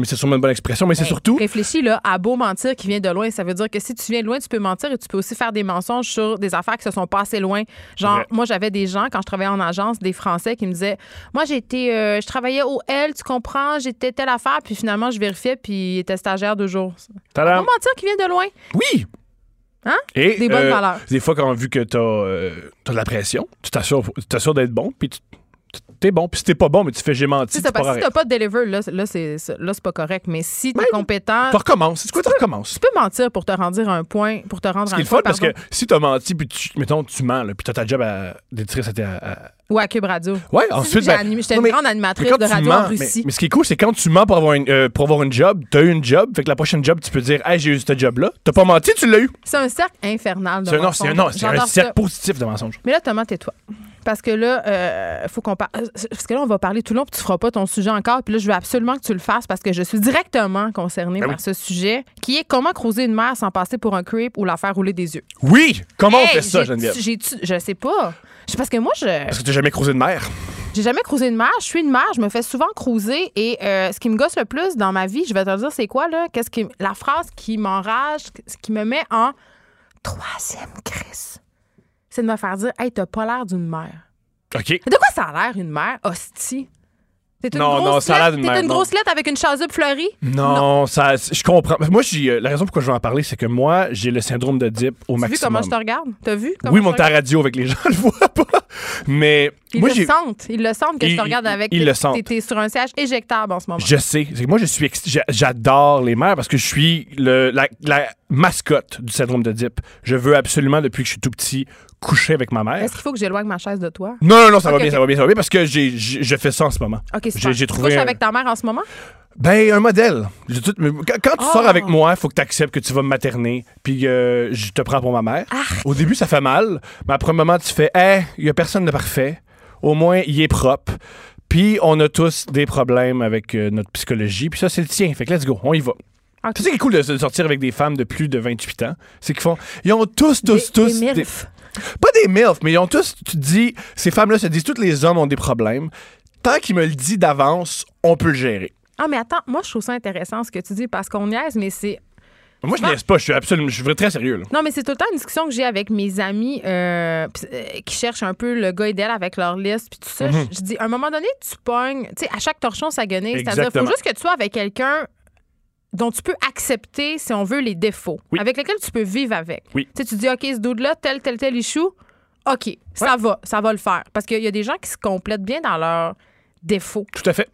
mais c'est sûrement une bonne expression. Mais c'est surtout. Réfléchis, là, à beau mentir qui vient de loin, ça veut dire que si tu viens de loin, tu peux mentir et tu peux aussi faire des mensonges sur des affaires qui se sont passées loin. Genre, moi, j'avais des gens, quand je travaillais en agence, des Français qui me disaient Moi, j'étais, euh, je travaillais au L, tu comprends, j'étais telle affaire, puis finalement, je vérifiais, puis il était stagiaire deux jours. Beau mentir qui vient de loin. Oui! Hein? Et, Des bonnes euh, valeurs. Des fois, quand vu que t'as euh, t'as de la pression, tu t'assures tu t'assures d'être bon, puis tu t'es bon. Puis si t'es pas bon, mais tu fais j'ai menti, C'est ça, parce que si t'as pas de deliver, là, là, c'est, là, c'est pas correct. Mais si t'es compétent, Tu recommences. C'est quoi, tu recommences? tu peux mentir pour te rendre un point, pour te rendre Ce un qui est le fun, parce que si t'as menti, puis tu, mettons, tu puis t'as ta job à, d'éditrice à- Ou à Cube Radio. Ouais, C'est ensuite. ben. J'étais une mais- grande animatrice de radio en Russie. Mais, mais ce qui est cool, c'est quand tu mens pour avoir une, euh, pour avoir une job, t'as eu une job, fait que la prochaine job, tu peux dire, hey, j'ai eu ce job-là. T'as pas menti, tu l'as eu. C'est un cercle infernal de C'est un, non, c'est un, non, cercle positif de mensonge. Mais là, Thomas, tais-toi. Parce que là, euh, faut qu'on parle. Parce que là, on va parler tout le long, puis tu feras pas ton sujet encore. Puis là, je veux absolument que tu le fasses parce que je suis directement concernée Ben par oui. ce sujet, qui est comment creuser une mer sans passer pour un creep ou la faire rouler des yeux. Oui! Comment on fait ça, Geneviève? j'ai- Je sais pas. Parce que moi, je Parce que t'as jamais croisé de mer. j'ai jamais cruisé une mer. Je suis une mer. Je me fais souvent cruiser. Et euh, ce qui me gosse le plus dans ma vie, je vais te le dire, c'est quoi, là? Qu'est-ce qui, la phrase qui m'enrage, ce qui me met en troisième crise, c'est de me faire dire Hey, t'as pas l'air d'une mère. OK. De quoi ça a l'air, une mère, hostie? T'es une Non, grosse non, ça a l'air d'une une non. grosse lettre avec une chasuble fleurie? Non, ça, je comprends. Moi, j'ai, euh, la raison pourquoi je vais en parler, c'est que moi, j'ai le syndrome de Dip au T'as vu maximum. comment je te regarde? T'as vu? comment oui, je mon te regarde? radio avec les [LAUGHS] gens, le voient pas. Mais Ils moi, le j'ai. sentent. Ils le sentent que je te regarde avec. ils le sentent. T'es- T'es sur un siège éjectable en ce moment. Je sais. C'est que moi, je suis. ex- j'a- J'adore les mères parce que je suis le, la, la mascotte du syndrome de Dip. Je veux absolument, depuis que je suis tout petit, coucher avec ma mère. Est-ce qu'il faut que j'éloigne ma chaise de toi? Non, non, non, ça va bien, ça va bien, ça va bien, parce que j'ai, j'ai- je fais ça en ce moment. OK, super. J'ai- j'ai Tu trouvé couches un- avec ta mère en ce moment? Ben, un modèle. Quand, quand tu Ah! sors avec moi, il faut que tu acceptes que tu vas me materner, puis euh, je te prends pour ma mère. Au début, ça fait mal, mais après un moment, tu fais, hey, il y a personne de parfait. Au moins, il est propre. Puis on a tous des problèmes avec euh, notre psychologie, puis ça, c'est le tien. Fait que let's go, on y va. OK. C'est ça qui est cool de, sortir avec des femmes de plus de 28 ans. C'est qu'ils font. Ils ont tous, tous, Des- tous. des des-. Pas des MILF, mais ils ont tous. Tu te dis, ces femmes-là se disent, tous les hommes ont des problèmes. Tant qu'ils me le disent d'avance, on peut le gérer. Ah, mais attends, moi, je trouve ça intéressant ce que tu dis parce qu'on niaise, mais c'est. Moi, je Souvent- niaise pas, je suis absolument. Je suis vraiment très sérieux, là. Non, mais c'est tout le temps une discussion que j'ai avec mes amis euh, pis, euh, qui cherchent un peu le gars idéal avec leur liste, puis tout ça. Mhm. je, je dis, à un moment donné, tu pognes, tu sais, à chaque torchon, ça guenille. C'est-à-dire, il faut juste que tu sois avec quelqu'un dont tu peux accepter, si on veut, les défauts, Oui. avec lesquels tu peux vivre avec. Oui. Tu sais, tu dis, OK, ce dude-là, tel, tel, tel issue, OK, ça va, ça va le faire. Parce qu'il y a des gens qui se complètent bien dans leurs défauts. Tout à fait.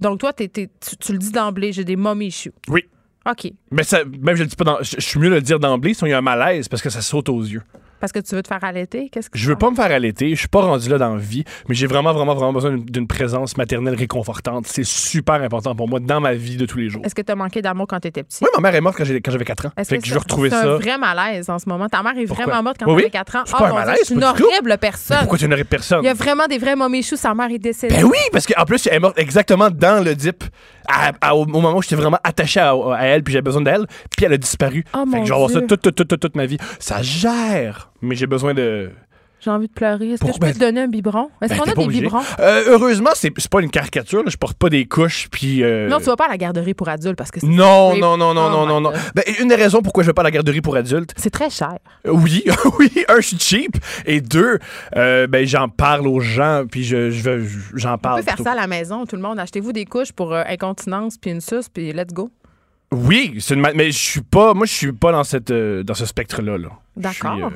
Donc, toi, tu, tu le dis d'emblée, j'ai des mommy issues. Oui. OK. Mais ça, même je le dis pas dans. Je, je suis mieux de le dire d'emblée, sinon il y a un malaise parce que ça saute aux yeux. Parce que tu veux te faire allaiter? Qu'est-ce que Je veux pas me faire allaiter, je suis pas rendu là dans la vie, mais j'ai vraiment, vraiment, vraiment besoin d'une- présence maternelle réconfortante. C'est super important pour moi dans ma vie de tous les jours. Est-ce que tu as manqué d'amour quand tu étais petit? Oui, ma mère est morte quand j'avais 4 ans. Est-ce Fait que que, ça- je veux retrouver c'est ça. un vrai malaise en ce moment. Ta mère est Pourquoi? vraiment morte quand Oui, tu oui. avais 4 ans? C'est pas un Dieu, malaise, je suis une horrible Mais personne. pourquoi tu n'aurais personne? Il y a vraiment des vrais mommy choux. Sa mère est décédée. Ben oui, parce qu'en plus, elle est morte exactement dans le dip, à- à- au, moment où j'étais vraiment attaché à, à elle, puis j'avais besoin d'elle, puis elle a disparu. Oh, fait que je vais avoir ça toute, toute, toute, toute ma vie. Ça gère, mais j'ai besoin de. J'ai envie de pleurer. Est-ce que je peux te donner un biberon? Est-ce Ben, qu'on a des obligé. biberons? Euh, heureusement, c'est pas une caricature, là, je porte pas des couches, puis. euh, Non, tu vas pas à la garderie pour adultes parce que c'est Non, non, non, non, Oh non, non, non. Ben, une des raisons pourquoi je vais pas à la garderie pour adultes, c'est très cher. euh, oui, [LAUGHS] oui, un, je suis cheap, et deux, euh, ben, j'en parle aux gens, puis je, je j'en On parle. peut faire plutôt. ça à la maison, tout le monde. Achetez-vous des couches pour euh, incontinence puis une suce, puis let's go. Oui, c'est une ma- mais je suis pas, moi, je suis pas dans cette, dans ce spectre-là. là. Je D'accord.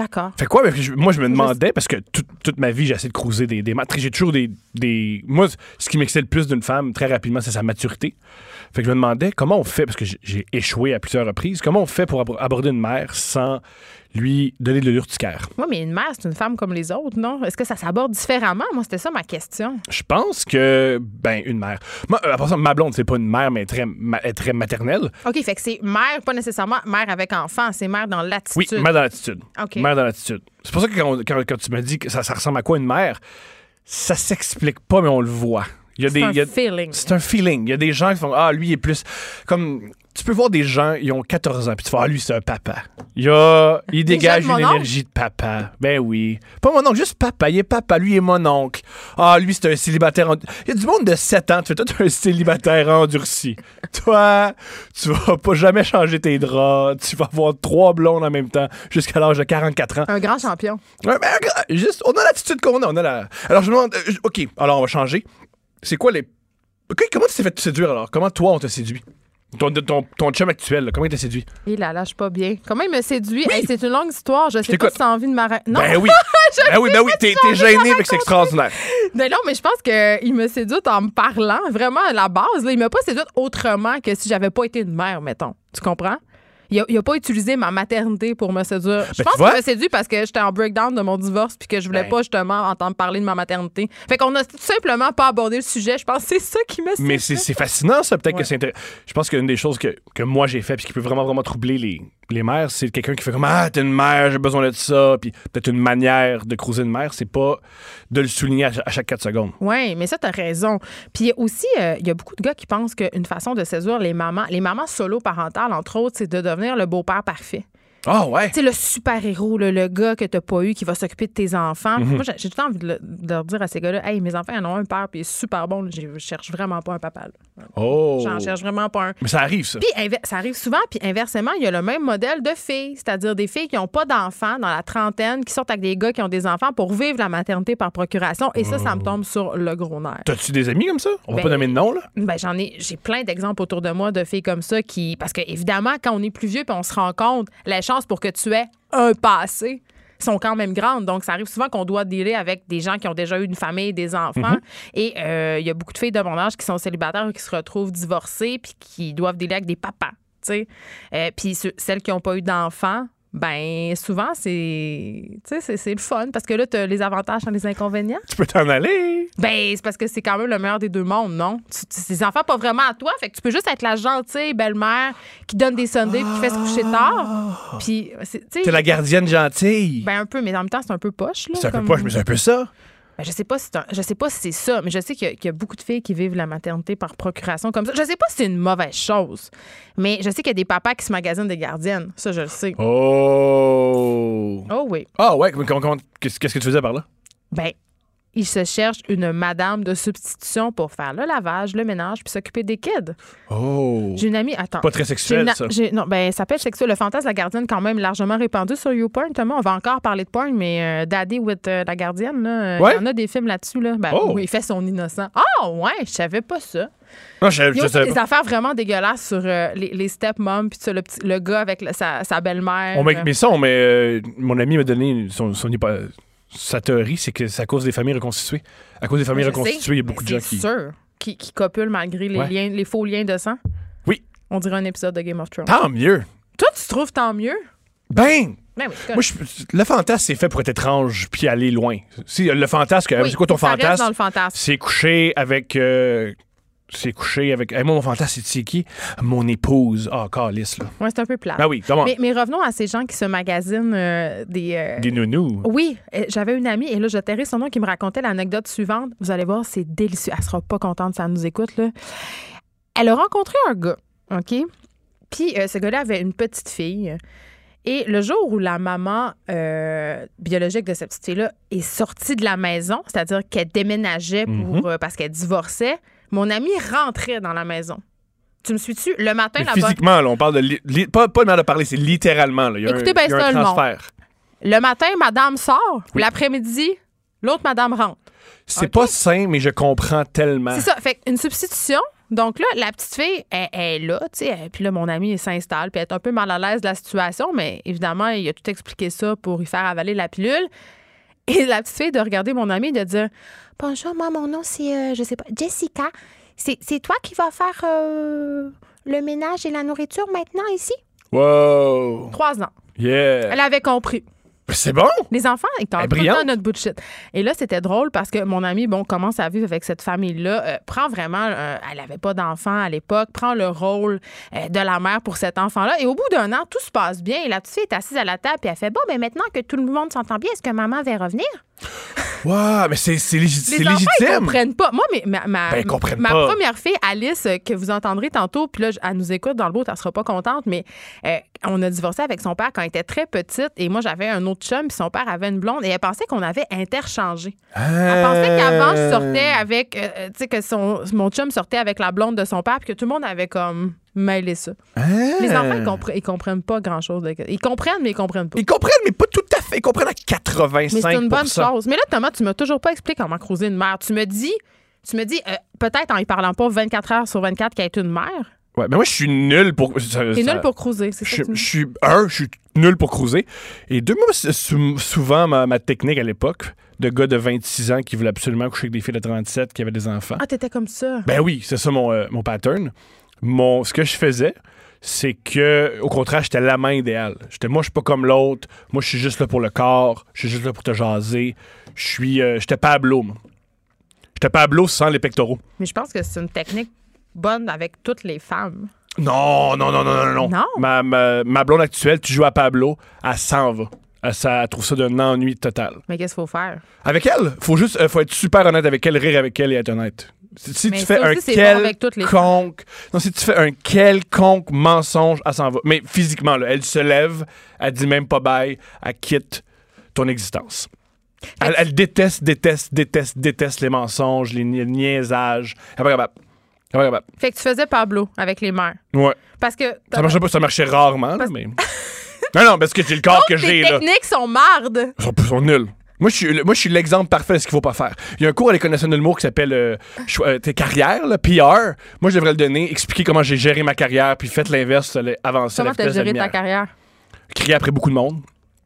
D'accord. Fait quoi? je- moi, je me demandais, parce que toute- toute ma vie, j'ai essayé de cruiser des, des. J'ai toujours des, des. Moi, ce qui m'excite le plus d'une femme, très rapidement, c'est sa maturité. Fait que je me demandais comment on fait, parce que j'ai- échoué à plusieurs reprises, comment on fait pour ab- aborder une mère sans lui donner de l'urticaire? Oui, mais une mère, c'est une femme comme les autres, non? Est-ce que ça s'aborde différemment? Moi, c'était ça ma question. Je pense que, ben, une mère. Moi, euh, à part ça, ma blonde, c'est pas une mère, mais elle est très, ma- très maternelle. OK, fait que c'est mère, pas nécessairement mère avec enfant, c'est mère dans Oui, l'attitude. mère dans l'attitude. OK. Mère dans l'attitude. C'est pour ça que quand, on- quand- quand tu me dis que ça, ça ressemble à quoi une mère, ça s'explique pas, mais on le voit. Il y a C'est des, un il y a- feeling. C'est un feeling. Il y a des gens qui font Ah, lui, il est plus. Comme. Tu peux voir des gens, ils ont 14 ans, puis tu fais Ah, lui, c'est un papa. Il, a, il dégage une énergie de papa. Ben oui. Pas mon oncle, juste papa. Il est papa. Lui, il est mon oncle. Ah, lui, c'est un célibataire. en- Il y a du monde de 7 ans. Tu fais toi, t'es un célibataire endurci. [LAUGHS] Toi, tu vas pas jamais changer tes draps. Tu vas avoir trois blondes en même temps jusqu'à l'âge de 44 ans. Un grand champion. Ouais, juste, on a l'attitude qu'on a. On a la... Alors, je me demande, euh, OK, alors on va changer. C'est quoi les. Comment tu t'es fait séduire alors? Comment toi, on t'a séduit? Ton, ton, ton chum actuel, là, comment il t'a séduit? Il la lâche pas bien. Comment il me séduit? Hey, c'est une longue histoire. Je sais pas si t'as envie de m'arrêter. Non, [LAUGHS] Ben oui! ben oui, ben oui, t'es t'es gêné, mais c'est extraordinaire. Ben non, mais je pense qu'il me séduit en me parlant. Vraiment, à la base, là, il m'a pas séduit autrement que si j'avais pas été une mère, mettons. Tu comprends? Il a, il a pas utilisé ma maternité pour me séduire. Je Ben, pense qu'il m'a séduit parce que j'étais en breakdown de mon divorce puis que je voulais Ben. pas justement entendre parler de ma maternité. Fait qu'on a tout simplement pas abordé le sujet. Je pense que c'est ça qui m'a séduit. Mais c'est c'est fascinant, ça. Peut-être Ouais. que c'est intéressant. Je pense qu'une des choses que, que moi j'ai fait puis qui peut vraiment, vraiment troubler les, les mères, c'est quelqu'un qui fait comme Ah, t'es une mère, j'ai besoin de ça. Puis peut-être une manière de cruiser une mère, c'est pas de le souligner à, chaque 4 secondes. Oui, mais ça, t'as raison. Puis aussi, euh, il y a beaucoup de gars qui pensent qu'une façon de séduire les mamans, les mamans solo-parentales, entre autres, c'est de devenir le beau-père parfait. Ah, ouais. Tu sais, le super-héros, le, le gars que t'as pas eu, qui va s'occuper de tes enfants. Mhm. Moi, j'ai tout le temps envie de, le- de leur dire à ces gars-là, hey, mes enfants, ils en ont un père, puis il est super bon. Je cherche vraiment pas un papa. là. Oh. J'en cherche vraiment pas un. Mais ça arrive, ça. Puis ça arrive souvent, puis inversement, il y a le même modèle de filles, c'est-à-dire des filles qui n'ont pas d'enfants dans la trentaine, qui sortent avec des gars qui ont des enfants pour vivre la maternité par procuration. Et ça, ça me tombe sur le gros nerf. T'as-tu des amis comme ça? On va Ben, pas nommer de nom, là? Ben, j'en ai, j'ai plein d'exemples autour de moi de filles comme ça qui, parce que évidemment, quand on est plus vieux puis on se rend compte, chances pour que tu aies un passé sont quand même grandes. Donc, ça arrive souvent qu'on doit dealer avec des gens qui ont déjà eu une famille, des enfants. Et euh, il y a beaucoup de filles de mon âge qui sont célibataires ou qui se retrouvent divorcées puis qui doivent dealer avec des papas. tu sais. Euh, puis ce- celles qui n'ont pas eu d'enfants, ben souvent, c'est tu sais, c'est- c'est le fun parce que là, tu as les avantages sans les inconvénients. Tu peux t'en aller. Ben, c'est parce que c'est quand même le meilleur des deux mondes, non? Ces enfants, pas vraiment à toi. Fait que tu peux juste être la gentille belle-mère qui donne des sundays puis qui fait se coucher tard. Puis, c'est- tu T'es sais. la gardienne gentille. Ben, un peu, mais en même temps, c'est un peu poche, là. c'est un peu poche, mais c'est un peu ça. Ben, je sais pas si c'est je sais pas si c'est ça, mais je sais qu'il y, y a beaucoup de filles qui vivent la maternité par procuration comme ça. Je sais pas si c'est une mauvaise chose, mais je sais qu'il y a des papas qui se magasinent des gardiennes. Ça, je le sais. Oh. Oh oui. Ah ouais, qu'est-ce que tu faisais par là? Ben, ils se cherchent une madame de substitution pour faire le lavage, le ménage, puis s'occuper des kids. Oh. J'ai une amie, attends. Pas très sexuel, une- ça. non, ben, ça peut être sexuel. Le fantasme de la gardienne, quand même, largement répandu sur YouPorn, Thomas. On va encore parler de porn, mais euh, Daddy with euh, la gardienne, là, euh, Ouais? il y en a des films là-dessus. Là. Ben, Oh. où il fait son innocent. Ah, ouais, je savais pas ça. Non, je, Il y a aussi des pas. affaires vraiment dégueulasses sur euh, les, les stepmoms, puis le, petit- le gars avec le- sa, sa belle-mère. On mais ça, on met, euh, mon ami m'a donné son, son sa théorie, c'est que c'est à cause des familles reconstituées. À cause des familles Je reconstituées, il y a beaucoup de gens qui. Sûr. Qui, qui copulent malgré les, Ouais. liens, les faux liens de sang? Oui. On dirait un épisode de Game of Thrones. Tant mieux. Toi, tu trouves tant mieux? Ben! Ben oui, Moi, je- le fantasme, c'est fait pour être étrange puis aller loin. Si, le fantasme, Oui, c'est quoi ton fantasme. C'est coucher avec. euh, c'est coucher avec. Hey, moi, mon fantasme, c'est qui? Mon épouse. Ah, calice, là. Ouais, c'est un peu plat. Ah oui, comment? Mais, mais revenons à ces gens qui se magasinent euh, des. euh, Des nounous. Oui, euh, j'avais une amie, et là, tairai son nom, qui me racontait l'anecdote suivante. Vous allez voir, c'est délicieux. Elle sera pas contente si elle nous écoute, là. Elle a rencontré un gars, OK? Puis euh, ce gars-là avait une petite fille. Et le jour où la maman euh, biologique de cette petite fille-là est sortie de la maison, c'est-à-dire qu'elle déménageait pour, euh, parce qu'elle divorçait, mon ami rentrait dans la maison. Tu me suis-tu? Le matin, là-bas. physiquement, là, on parle de. li- li- pas, pas de mal de parler, c'est littéralement. Là. Il y a Écoutez un, bien il y a ça, un le monde. transfert. Le matin, madame sort. Oui. L'après-midi, l'autre madame rentre. C'est pas sain, mais je comprends tellement. C'est ça. Fait une substitution. Donc là, la petite fille, elle, elle est là, tu sais. Puis là, mon ami, il s'installe, puis elle est un peu mal à l'aise de la situation, mais évidemment, il a tout expliqué ça pour lui faire avaler la pilule. Et la petite fille de regarder mon ami et de dire Bonjour, moi, mon nom, c'est, euh, je sais pas, Jessica. C'est, c'est toi qui vas faire euh, le ménage et la nourriture maintenant ici? Wow! Trois ans. Yeah! Elle avait compris. C'est bon! Les enfants, ils brillante. temps notre bout de shit. Et là, c'était drôle parce que mon ami, bon, commence à vivre avec cette famille-là, euh, prend vraiment, euh, elle n'avait pas d'enfant à l'époque, prend le rôle euh, de la mère pour cet enfant-là. Et au bout d'un an, tout se passe bien. Et la petite fille est assise à la table et elle fait Bon, ben maintenant que tout le monde s'entend bien, est-ce que maman va revenir? Wow! Mais c'est c'est légi- c'est Les enfants, ils légitime! comprennent pas. Moi, mais ma, ma, Ben, ma pas. première fille, Alice, euh, que vous entendrez tantôt, puis là, elle nous écoute dans le bout, elle sera pas contente, mais euh, on a divorcé avec son père quand elle était très petite et moi, j'avais un autre chum, puis son père avait une blonde et elle pensait qu'on avait interchangé. Elle pensait qu'avant, je sortais avec, euh, tu sais, que son, mon chum sortait avec la blonde de son père, puis que tout le monde avait comme mêlé ça. Les enfants, ils, compre- ils comprennent pas grand-chose. Ils comprennent, mais ils comprennent pas. Ils comprennent, mais pas. Ils comprennent à 85 Mais c'est une bonne chose. Mais là, Thomas, tu m'as toujours pas expliqué comment croiser une mère. Tu me dis, tu me dis, euh, peut-être en y parlant pas 24 heures sur 24 qu'elle est une mère. Ouais, mais moi, je suis nul pour. T'es nul pour cruiser, c'est ça Je, suis un, je suis nul pour cruiser. Et deux, moi, c'est sou- souvent ma, ma technique à l'époque de gars de 26 ans qui voulaient absolument coucher avec des filles de 37 qui avaient des enfants. Ah, t'étais comme ça. Ben oui, c'est ça mon, euh, mon pattern. Mon, ce que je faisais, c'est que, au contraire, j'étais la main idéale. J'étais, moi, je suis pas comme l'autre. Moi, je suis juste là pour le corps. Je suis juste là pour te jaser. Je suis, euh, j'étais Pablo, moi. J'étais Pablo sans les pectoraux. Mais je pense que c'est une technique bonne avec toutes les femmes. Non, non, non, non, non, non. Non? Ma, ma, ma blonde actuelle, tu joues à Pablo, elle s'en va. Elle, ça, elle trouve ça d'un ennui total. Mais qu'est-ce qu'il faut faire? Avec elle, faut juste, euh, faut être super honnête avec elle, rire avec elle et être honnête. Si, Mais tu fais un les quelconque, non, si tu fais un quelconque mensonge, elle s'en va. Mais physiquement, là, elle se lève, elle dit même pas bye, elle quitte ton existence. Elle, elle déteste, déteste, déteste, déteste les mensonges, les ni- niaisages. Elle est pas capable. Elle est pas capable. Fait que tu faisais Pablo avec les mères. Ouais. Parce que. Ça marchait pas, ça marchait rarement, là, mais. [LAUGHS] non, non, parce que j'ai le corps que Tes j'ai, là. techniques sont mardes. Ils sont, ils sont nuls. Moi, je suis, le- moi, je suis l'exemple parfait de ce qu'il faut pas faire. Il y a un cours à l'École nationale de l'humour qui s'appelle euh, euh, tes carrières, là, PR. Moi, je devrais le donner, expliquer comment j'ai géré ma carrière, puis faites l'inverse, avancer Comment t'as géré ta carrière? Crier après beaucoup de monde.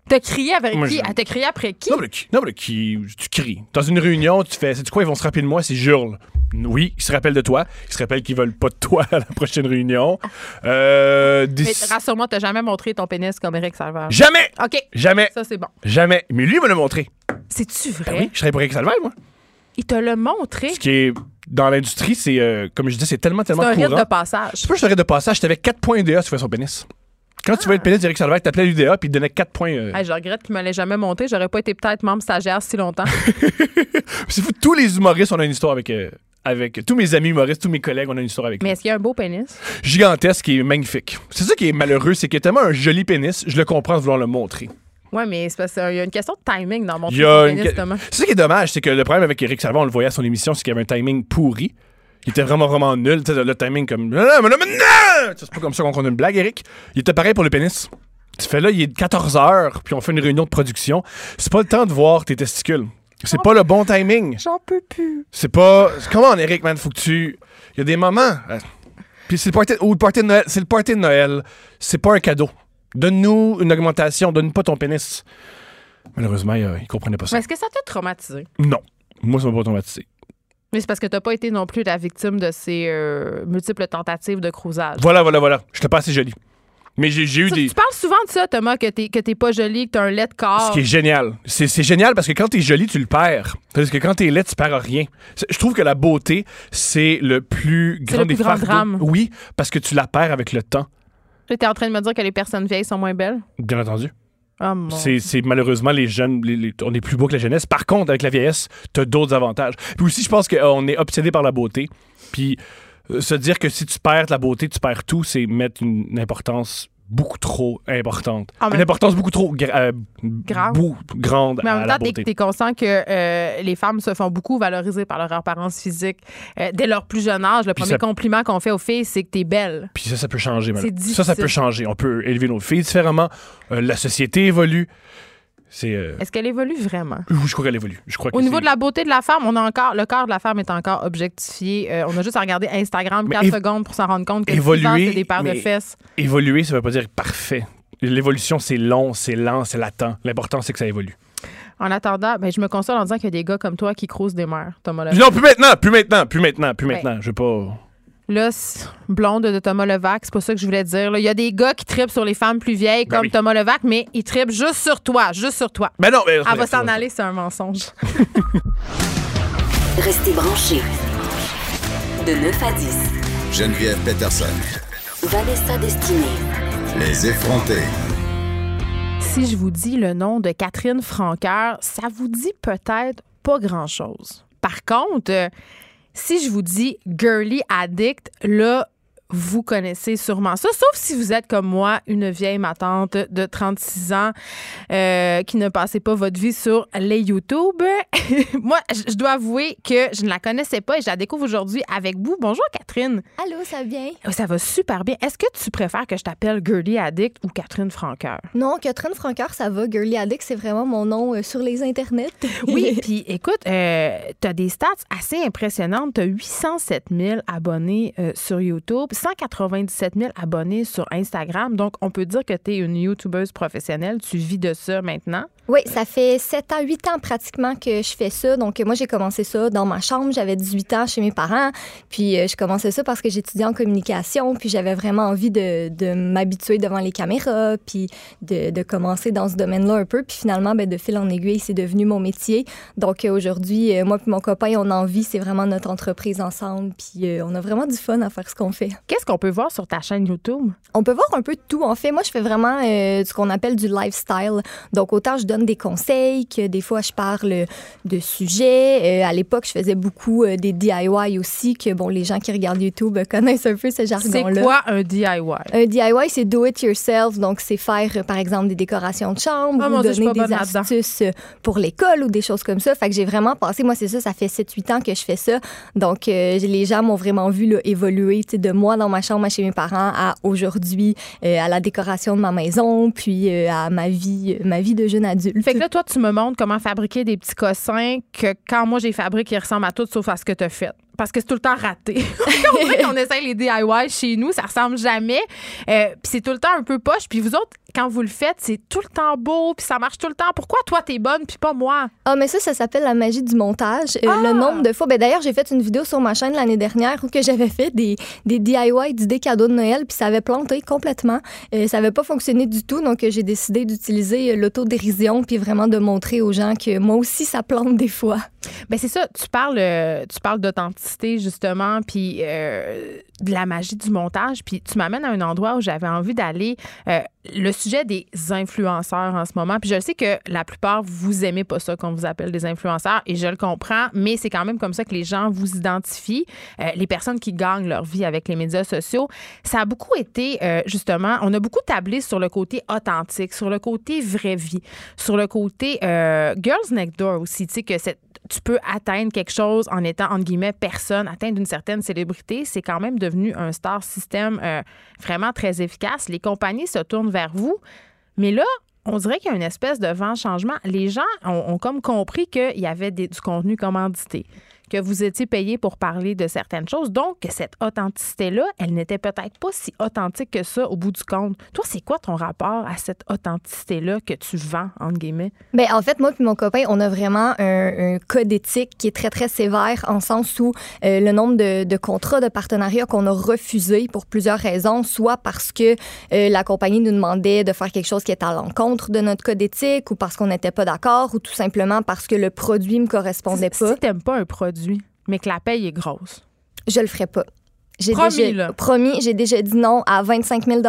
T'as crié avec Moi, qui? Ah, T'as crié après qui? Non, mais qui? Non, mais qui? Tu cries. Dans une réunion, tu fais, sais-tu quoi, ils vont se rappeler de moi, c'est j'hurle. Oui, ils se rappellent de toi. Ils se rappellent qu'ils veulent pas de toi à la prochaine réunion. Euh, des- Mais rassure-moi, t'as jamais montré ton pénis comme Eric Salvaire. Jamais! OK. Jamais! Ça, c'est bon. Jamais. Mais lui, il me l'a montré. C'est-tu vrai? Ben oui, je travaille pour Eric Salvaire, moi. Il te l'a montré? Ce qui est dans l'industrie, c'est euh, comme je disais, c'est tellement C'est tellement un rite courant. de passage. C'est pas juste un rite de passage, t'avais 4 points tu fais son pénis. Quand tu voyais le pénis d'Eric Salvaire, t'appelais l'UDA puis il te donnait 4 points. euh. Hey, je regrette qu'il me l'ait jamais monté. J'aurais pas été peut-être membre stagiaire si longtemps. [LAUGHS] C'est fou, tous les humoristes, on a une histoire avec. euh, avec tous mes amis humoristes, tous mes collègues, on a une histoire avec Mais lui. est-ce qu'il y a un beau pénis? Gigantesque et magnifique. C'est ça qui est malheureux, c'est qu'il a tellement un joli pénis, je le comprends de vouloir le montrer. Ouais, mais c'est parce qu'il y a une question de timing dans mon y une- pénis, Thomas. C'est ça qui est dommage, c'est que le problème avec Eric Salvaire, on le voyait à son émission, c'est qu'il avait un timing pourri. Il était vraiment, vraiment nul. Tu sais, le timing comme. Non, non, non, non! C'est pas comme ça qu'on compte une blague, Eric. Il était pareil pour le pénis. Tu fais là, il est 14 heures, puis on fait une réunion de production. C'est pas le temps de voir tes testicules. C'est pas le bon timing. J'en peux plus. C'est pas. Comment, Eric, man? Faut que tu. Il y a des moments. euh, Puis c'est le party. Ou le party de Noël. C'est le party de Noël. C'est pas un cadeau. Donne-nous une augmentation. Donne pas ton pénis. Malheureusement, il, euh, il comprenait pas ça. Mais est-ce que ça t'a traumatisé? Non. Moi, ça m'a pas traumatisé. Mais c'est parce que t'as pas été non plus la victime de ces euh, multiples tentatives de crousage. Voilà, voilà, voilà. J'étais pas assez joli. Mais j'ai eu Tu, des. tu parles souvent de ça, Thomas, que t'es, que t'es pas jolie, que t'as un lait de corps. Ce qui est génial. C'est génial parce que quand t'es joli, tu le perds. Parce que quand t'es laid, tu perds rien. Je trouve que la beauté, c'est le plus grand le des plus grand fardeaux. drame. Oui, parce que tu la perds avec le temps, T'es en train de me dire que les personnes vieilles sont moins belles? bien entendu. Oh mon. C'est malheureusement les jeunes, les- les- on est plus beau que la jeunesse. Par contre, avec la vieillesse, t'as d'autres avantages. Puis aussi, je pense qu'on est obsédé par la beauté. Puis se dire que si tu perds la beauté, tu perds tout, c'est mettre une, une importance beaucoup trop importante. En Une importance beaucoup trop gra- euh, Grave. grande Mais en même temps, beauté. t'es conscient que euh, les femmes se font beaucoup valoriser par leur apparence physique. Euh, dès leur plus jeune âge, le Puis premier ça- compliment qu'on fait aux filles, c'est que t'es belle. Puis ça, ça peut changer. Ça, ça peut changer. On peut élever nos filles différemment. Euh, la société évolue. C'est. euh, Est-ce qu'elle évolue vraiment? oui, je crois qu'elle évolue. Je crois que Au niveau de la beauté de la femme, on a encore le corps de la femme est encore objectifié. Euh, on a juste à regarder Instagram Mais 4 év- secondes pour s'en rendre compte que évoluer, c'est des paires de fesses. Évoluer, ça veut pas dire parfait. L'évolution, c'est long, c'est lent, c'est latent. L'important, c'est que ça évolue. En attendant, ben, je me console en disant qu'il y a des gars comme toi qui crousent des mères, Thomas. Non, plus maintenant, plus maintenant, plus maintenant, plus Ouais. maintenant. Je veux pas. L'os blonde de Thomas Levac, c'est pas ça que je voulais dire. là. Il y a des gars qui tripent sur les femmes plus vieilles Ben comme oui. Thomas Levac, mais ils tripent juste sur toi, juste sur toi. Ben non, mais. Elle va s'en aller, c'est un mensonge. [LAUGHS] Restez branchés. De 9 à 10. Geneviève Peterson. Vanessa Destinée. Les effrontés. Si je vous dis le nom de Catherine Franqueur, ça vous dit peut-être pas grand-chose. Par contre, euh, si je vous dis Girly Addict, là, vous connaissez sûrement ça, sauf si vous êtes comme moi, une vieille matante de 36 ans euh, qui ne passait pas votre vie sur les YouTube. [LAUGHS] moi, je dois avouer que je ne la connaissais pas et je la découvre aujourd'hui avec vous. Bonjour Catherine. Allô, ça va bien? Oh, Ça va super bien. Est-ce que tu préfères que je t'appelle Girly Addict ou Catherine Franqueur? Non, Catherine Francoeur, ça va. Girly Addict, c'est vraiment mon nom euh, sur les internets. [LAUGHS] Oui, puis écoute, euh, tu as des stats assez impressionnantes. Tu as 807 000 abonnés euh, sur YouTube, 197 000 abonnés sur Instagram. Donc, on peut dire que tu es une YouTubeuse professionnelle. Tu vis de ça maintenant. Oui, ça fait 7 ans, 8 ans pratiquement que je fais ça. Donc, moi, j'ai commencé ça dans ma chambre. J'avais 18 ans chez mes parents. Puis, euh, je commençais ça parce que j'étudiais en communication. Puis, j'avais vraiment envie de, de m'habituer devant les caméras. Puis, de, de commencer dans ce domaine-là un peu. Puis, finalement, ben, de fil en aiguille, c'est devenu mon métier. Donc, euh, aujourd'hui, euh, moi et mon copain, on a envie. C'est vraiment notre entreprise ensemble. Puis, on a vraiment du fun à faire ce qu'on fait. Qu'est-ce qu'on peut voir sur ta chaîne YouTube? On peut voir un peu de tout. En fait, moi, je fais vraiment ce qu'on appelle du lifestyle. Donc, autant je donne des conseils que des fois, je parle de sujets. Euh, à l'époque, je faisais beaucoup euh, des DIY aussi, que, bon, les gens qui regardent YouTube [LAUGHS] connaissent un peu ce C'est jargon-là. quoi un DIY? Un DIY, c'est do it yourself. Donc, c'est faire, euh, par exemple, des décorations de chambre Ah, ou Dieu, donner pas des astuces euh, pour l'école ou des choses comme ça. Fait que j'ai vraiment passé, moi, c'est ça, ça fait 7-8 ans que je fais ça. Donc, euh, les gens m'ont vraiment vu là, évoluer, de moi dans ma chambre chez mes parents à aujourd'hui, euh, à la décoration de ma maison, puis euh, à ma vie, ma vie de jeune adulte. Fait que là, toi, tu me montres comment fabriquer des petits cossins que quand moi j'ai fabriqué, ils ressemblent à tout sauf à ce que tu fait. Parce que c'est tout le temps raté. [LAUGHS] on dirait qu'on essaye les DIY chez nous, ça ressemble jamais. Euh, puis c'est tout le temps un peu poche. Puis vous autres, quand vous le faites, c'est tout le temps beau, puis ça marche tout le temps. Pourquoi toi, t'es bonne, puis pas moi? Ah, mais ça, ça s'appelle la magie du montage. Euh, Ah! Le nombre de fois. Ben, D'ailleurs, j'ai fait une vidéo sur ma chaîne l'année dernière où que j'avais fait des, des DIY d'idées cadeaux de Noël, puis ça avait planté complètement. Euh, ça avait pas fonctionné du tout, donc euh, j'ai décidé d'utiliser l'autodérision, puis vraiment de montrer aux gens que moi aussi, ça plante des fois. Ben c'est ça, tu parles, tu parles d'authenticité justement, puis euh, de la magie du montage, puis tu m'amènes à un endroit où j'avais envie d'aller. Euh, le sujet des influenceurs en ce moment, puis je sais que la plupart vous aimez pas ça qu'on vous appelle des influenceurs, et je le comprends, mais c'est quand même comme ça que les gens vous identifient, Euh, les personnes qui gagnent leur vie avec les médias sociaux. Ça a beaucoup été euh, justement, on a beaucoup tablé sur le côté authentique, sur le côté vraie vie, sur le côté euh, girls next door aussi, tu sais que tu peux atteindre quelque chose en étant, entre guillemets, personne, atteindre une certaine célébrité. C'est quand même devenu un star système vraiment très efficace. Les compagnies se tournent vers vous. Mais là, on dirait qu'il y a une espèce de vent changement. Les gens ont, comme compris qu'il y avait du contenu commandité, que vous étiez payé pour parler de certaines choses. Donc, que cette authenticité-là, elle n'était peut-être pas si authentique que ça au bout du compte. Toi, c'est quoi ton rapport à cette authenticité-là que tu vends, entre guillemets? Ben, en fait, moi et mon copain, on a vraiment un, un code éthique qui est très, très sévère en sens où euh, le nombre de, de contrats de partenariat qu'on a refusés pour plusieurs raisons, soit parce que euh, la compagnie nous demandait de faire quelque chose qui est à l'encontre de notre code éthique ou parce qu'on n'était pas d'accord ou tout simplement parce que le produit me correspondait Si pas. t'aimes pas un produit, mais que la paye est grosse, Je le ferai pas. J'ai Promis, déjà, là. promis, j'ai déjà dit non à 25 000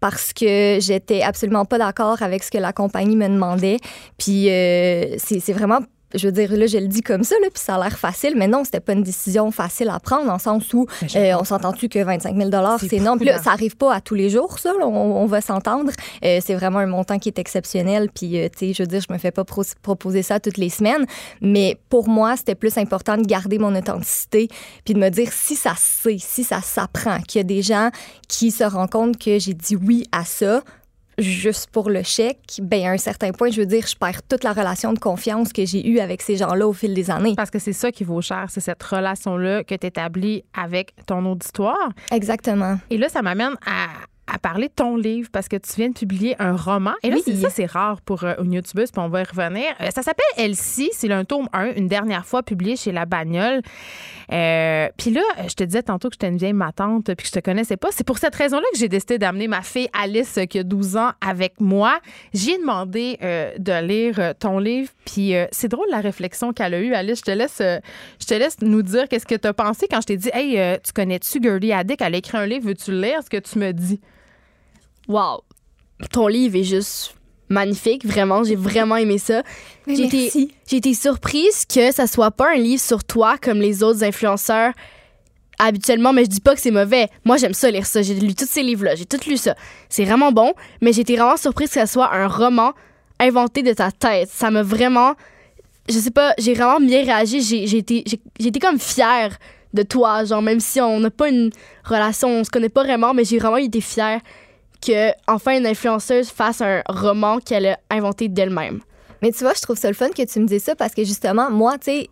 parce que j'étais absolument pas d'accord avec ce que la compagnie me demandait. Puis euh, c'est c'est vraiment, je veux dire, là, je le dis comme ça, là, puis ça a l'air facile, mais non, c'était pas une décision facile à prendre, dans le sens où j'ai- euh, on s'entend-tu que 25 000 C'est c'est non. Puis là, ça arrive pas à tous les jours, ça, là, on, on va s'entendre. Euh, c'est vraiment un montant qui est exceptionnel, puis, euh, tu sais, je veux dire, je me fais pas pro- proposer ça toutes les semaines, mais pour moi, c'était plus important de garder mon authenticité, puis de me dire si ça se sait, si ça s'apprend, qu'il y a des gens qui se rendent compte que j'ai dit oui à ça, juste pour le chèque, ben à un certain point, je veux dire, je perds toute la relation de confiance que j'ai eue avec ces gens-là au fil des années. Parce que c'est ça qui vaut cher, c'est cette relation-là que tu établis avec ton auditoire. Exactement. Et là, ça m'amène à, à parler de ton livre parce que tu viens de publier un roman. Et là, Oui. c'est ça, c'est rare pour euh, une youtubeuse, puis on va y revenir. Euh, ça s'appelle Elsie, c'est le tome 1, une dernière fois publié chez La Bagnole. Euh, puis là, je te disais tantôt que j'étais une vieille matante puis que je te connaissais pas. C'est pour cette raison-là que j'ai décidé d'amener ma fille Alice, euh, qui a 12 ans, avec moi. J'ai demandé euh, de lire euh, ton livre, puis euh, c'est drôle la réflexion qu'elle a eue. Alice, je te laisse, euh, je te laisse nous dire qu'est-ce que tu as pensé quand je t'ai dit, hey, euh, tu connais-tu Gertie Addick? Elle a écrit un livre, veux-tu le lire? Ce que tu me dis? Wow. Ton livre est juste magnifique, vraiment, j'ai vraiment aimé ça. J'ai été, Merci. j'ai été surprise que ça soit pas un livre sur toi comme les autres influenceurs habituellement, mais je dis pas que c'est mauvais. Moi, j'aime ça lire ça. J'ai lu tous ces livres-là, j'ai tout lu ça. C'est vraiment bon, mais j'ai été vraiment surprise que ça soit un roman inventé de ta tête. Ça m'a vraiment je sais pas, j'ai vraiment bien réagi, été j'ai été comme fière de toi, genre même si on n'a pas une relation, on se connaît pas vraiment, mais j'ai vraiment été fière que enfin une influenceuse fasse un roman qu'elle a inventé d'elle-même. Mais tu vois, je trouve ça le fun que tu me dises ça parce que justement, moi, tu sais,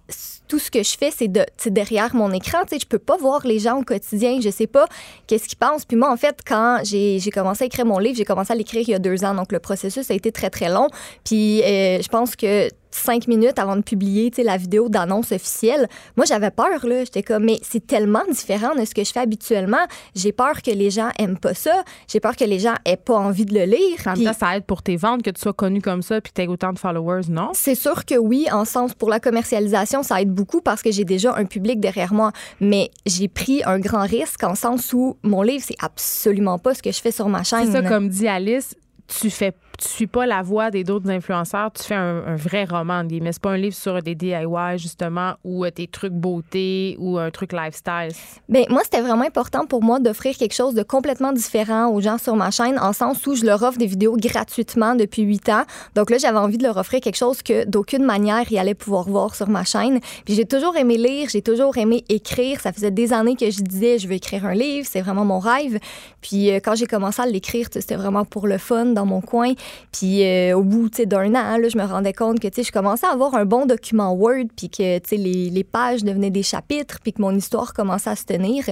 tout ce que je fais, c'est de, c'est derrière mon écran. Tu sais, je peux pas voir les gens au quotidien. Je sais pas qu'est-ce qu'ils pensent. Puis moi, en fait, quand j'ai commencé à écrire mon livre, j'ai commencé à l'écrire il y a deux ans. Donc, le processus a été très, très long. Puis euh, je pense que cinq minutes avant de publier la vidéo d'annonce officielle, moi, j'avais peur. là. J'étais comme, mais c'est tellement différent de ce que je fais habituellement. J'ai peur que les gens aiment pas ça. J'ai peur que les gens aient pas envie de le lire. En temps, ça aide pour tes ventes que tu sois connu comme ça puis que tu aies autant de followers, non? C'est sûr que oui, en sens pour la commercialisation, ça aide beaucoup parce que j'ai déjà un public derrière moi. Mais j'ai pris un grand risque en sens où mon livre, c'est absolument pas ce que je fais sur ma chaîne. C'est ça, comme dit Alice, tu fais tu suis pas la voix des d'autres influenceurs, tu fais un, vrai roman, mais c'est pas un livre sur des DIY justement ou euh, tes trucs beauté ou un truc lifestyle. Ben, moi, c'était vraiment important pour moi d'offrir quelque chose de complètement différent aux gens sur ma chaîne, en sens où je leur offre des vidéos gratuitement depuis huit ans. Donc là, j'avais envie de leur offrir quelque chose que d'aucune manière ils allaient pouvoir voir sur ma chaîne. Puis j'ai toujours aimé lire, j'ai toujours aimé écrire. Ça faisait des années que je disais, je veux écrire un livre, c'est vraiment mon rêve. Puis euh, quand j'ai commencé à l'écrire, c'était vraiment pour le fun dans mon coin. Puis euh, au bout d'un an, là, je me rendais compte que je commençais à avoir un bon document Word, puis que les pages devenaient des chapitres, puis que mon histoire commençait à se tenir.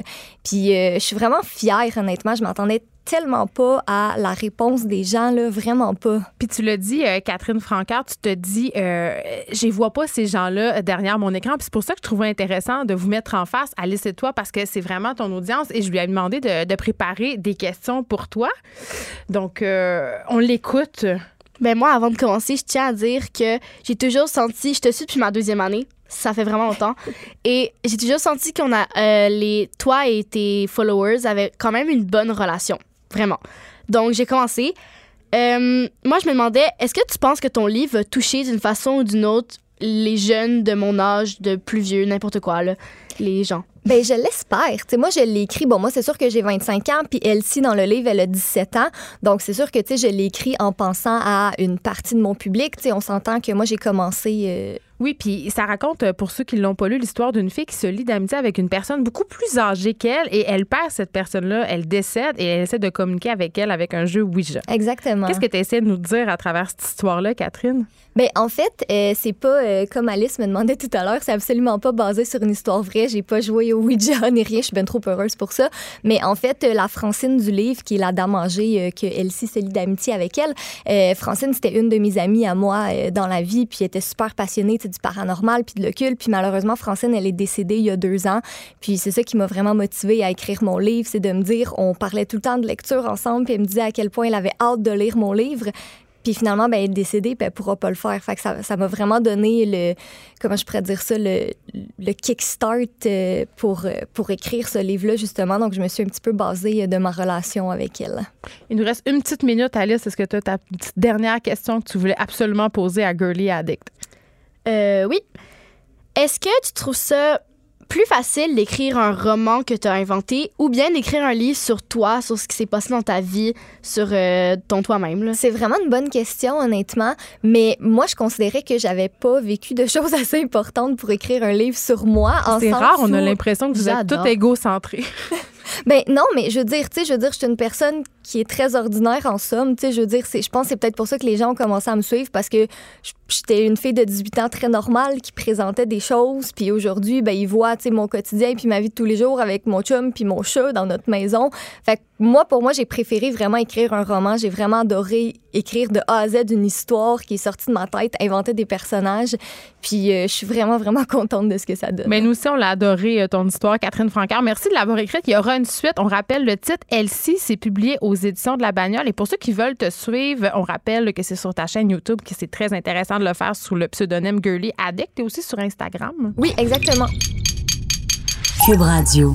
Puis euh, je suis vraiment fière, honnêtement. Je m'attendais tellement pas à la réponse des gens, là, vraiment pas. Puis tu l'as dit, euh, Catherine Francard, tu te dis, euh, je vois pas ces gens-là derrière mon écran. Puis c'est pour ça que je trouvais intéressant de vous mettre en face, Alice et toi, parce que c'est vraiment ton audience. Et je lui ai demandé de, de préparer des questions pour toi. Donc, euh, on l'écoute. Ben moi, avant de commencer, je tiens à dire que j'ai toujours senti, je te suis depuis ma deuxième année, ça fait vraiment longtemps, [LAUGHS] et j'ai toujours senti qu'on a, euh, les, toi et tes followers avaient quand même une bonne relation, vraiment. Donc j'ai commencé. Euh, moi, je me demandais, est-ce que tu penses que ton livre va toucher d'une façon ou d'une autre les jeunes de mon âge, de plus vieux, n'importe quoi, là, les gens? Ben, je l'espère. Tu moi, je l'ai écrit. Bon, moi, c'est sûr que j'ai 25 ans, puis Elsie, dans le livre, elle a 17 ans. Donc, c'est sûr que, tu sais, je l'ai écrit en pensant à une partie de mon public. Tu sais, on s'entend que moi, j'ai commencé. euh, Oui, puis ça raconte, euh, pour ceux qui l'ont pas lu, l'histoire d'une fille qui se lie d'amitié avec une personne beaucoup plus âgée qu'elle et elle perd cette personne-là, elle décède et elle essaie de communiquer avec elle avec un jeu Ouija. exactement. Qu'est-ce que tu essaies de nous dire à travers cette histoire-là, Catherine? Ben, en fait, euh, c'est pas euh, comme Alice me demandait tout à l'heure, c'est absolument pas basé sur une histoire vraie. J'ai pas joué au Ouija [LAUGHS] ni rien, je suis bien trop heureuse pour ça. Mais en fait, euh, la Francine du livre, qui est la dame âgée euh, que Elsie se lie d'amitié avec elle, euh, Francine, c'était une de mes amies à moi dans la vie, puis elle était super passionnée du paranormal puis de l'occulte. Puis malheureusement, Francine, elle est décédée il y a deux ans. Puis c'est ça qui m'a vraiment motivée à écrire mon livre, c'est de me dire, on parlait tout le temps de lecture ensemble, puis elle me disait à quel point elle avait hâte de lire mon livre. Puis finalement, ben, elle est décédée, puis elle pourra pas le faire. Fait que ça, ça m'a vraiment donné le, comment je pourrais dire ça, le, le kickstart euh, pour, euh, pour écrire ce livre-là, justement. Donc, je me suis un petit peu basée euh, de ma relation avec elle. Il nous reste une petite minute, Alice. Est-ce que tu as ta petite dernière question que tu voulais absolument poser à Girly Addict? Euh, oui. Est-ce que tu trouves ça plus facile d'écrire un roman que tu as inventé ou bien d'écrire un livre sur toi, sur ce qui s'est passé dans ta vie, sur euh, ton toi-même? C'est vraiment une bonne question, honnêtement. Mais moi, je considérais que j'avais pas vécu de [LAUGHS] choses assez importantes pour écrire un livre sur moi. en C'est rare, on a l'impression que vous êtes tout égocentré. [LAUGHS] Ben non, mais je veux dire, tu sais, je veux dire, je suis une personne qui est très ordinaire en somme. Tu sais, je veux dire, je pense que c'est peut-être pour ça que les gens ont commencé à me suivre parce que j'étais une fille de 18 ans très normale qui présentait des choses. Puis aujourd'hui, ben ils voient, tu sais, mon quotidien puis ma vie de tous les jours avec mon chum puis mon chat dans notre maison. Fait que moi, pour moi, j'ai préféré vraiment écrire un roman. J'ai vraiment adoré écrire de A à Z une histoire qui est sortie de ma tête, inventer des personnages. Puis euh, je suis vraiment, vraiment contente de ce que ça donne. Mais nous aussi, on l'a adoré, euh, ton histoire, Catherine Francard. Merci de l'avoir écrite. Il y aura une suite. On rappelle le titre Elsie, c'est publié aux éditions de la Bagnole. Et pour ceux qui veulent te suivre, on rappelle que c'est sur ta chaîne YouTube, que c'est très intéressant de le faire sous le pseudonyme Girly Addict et aussi sur Instagram. Oui, exactement. Cube Radio.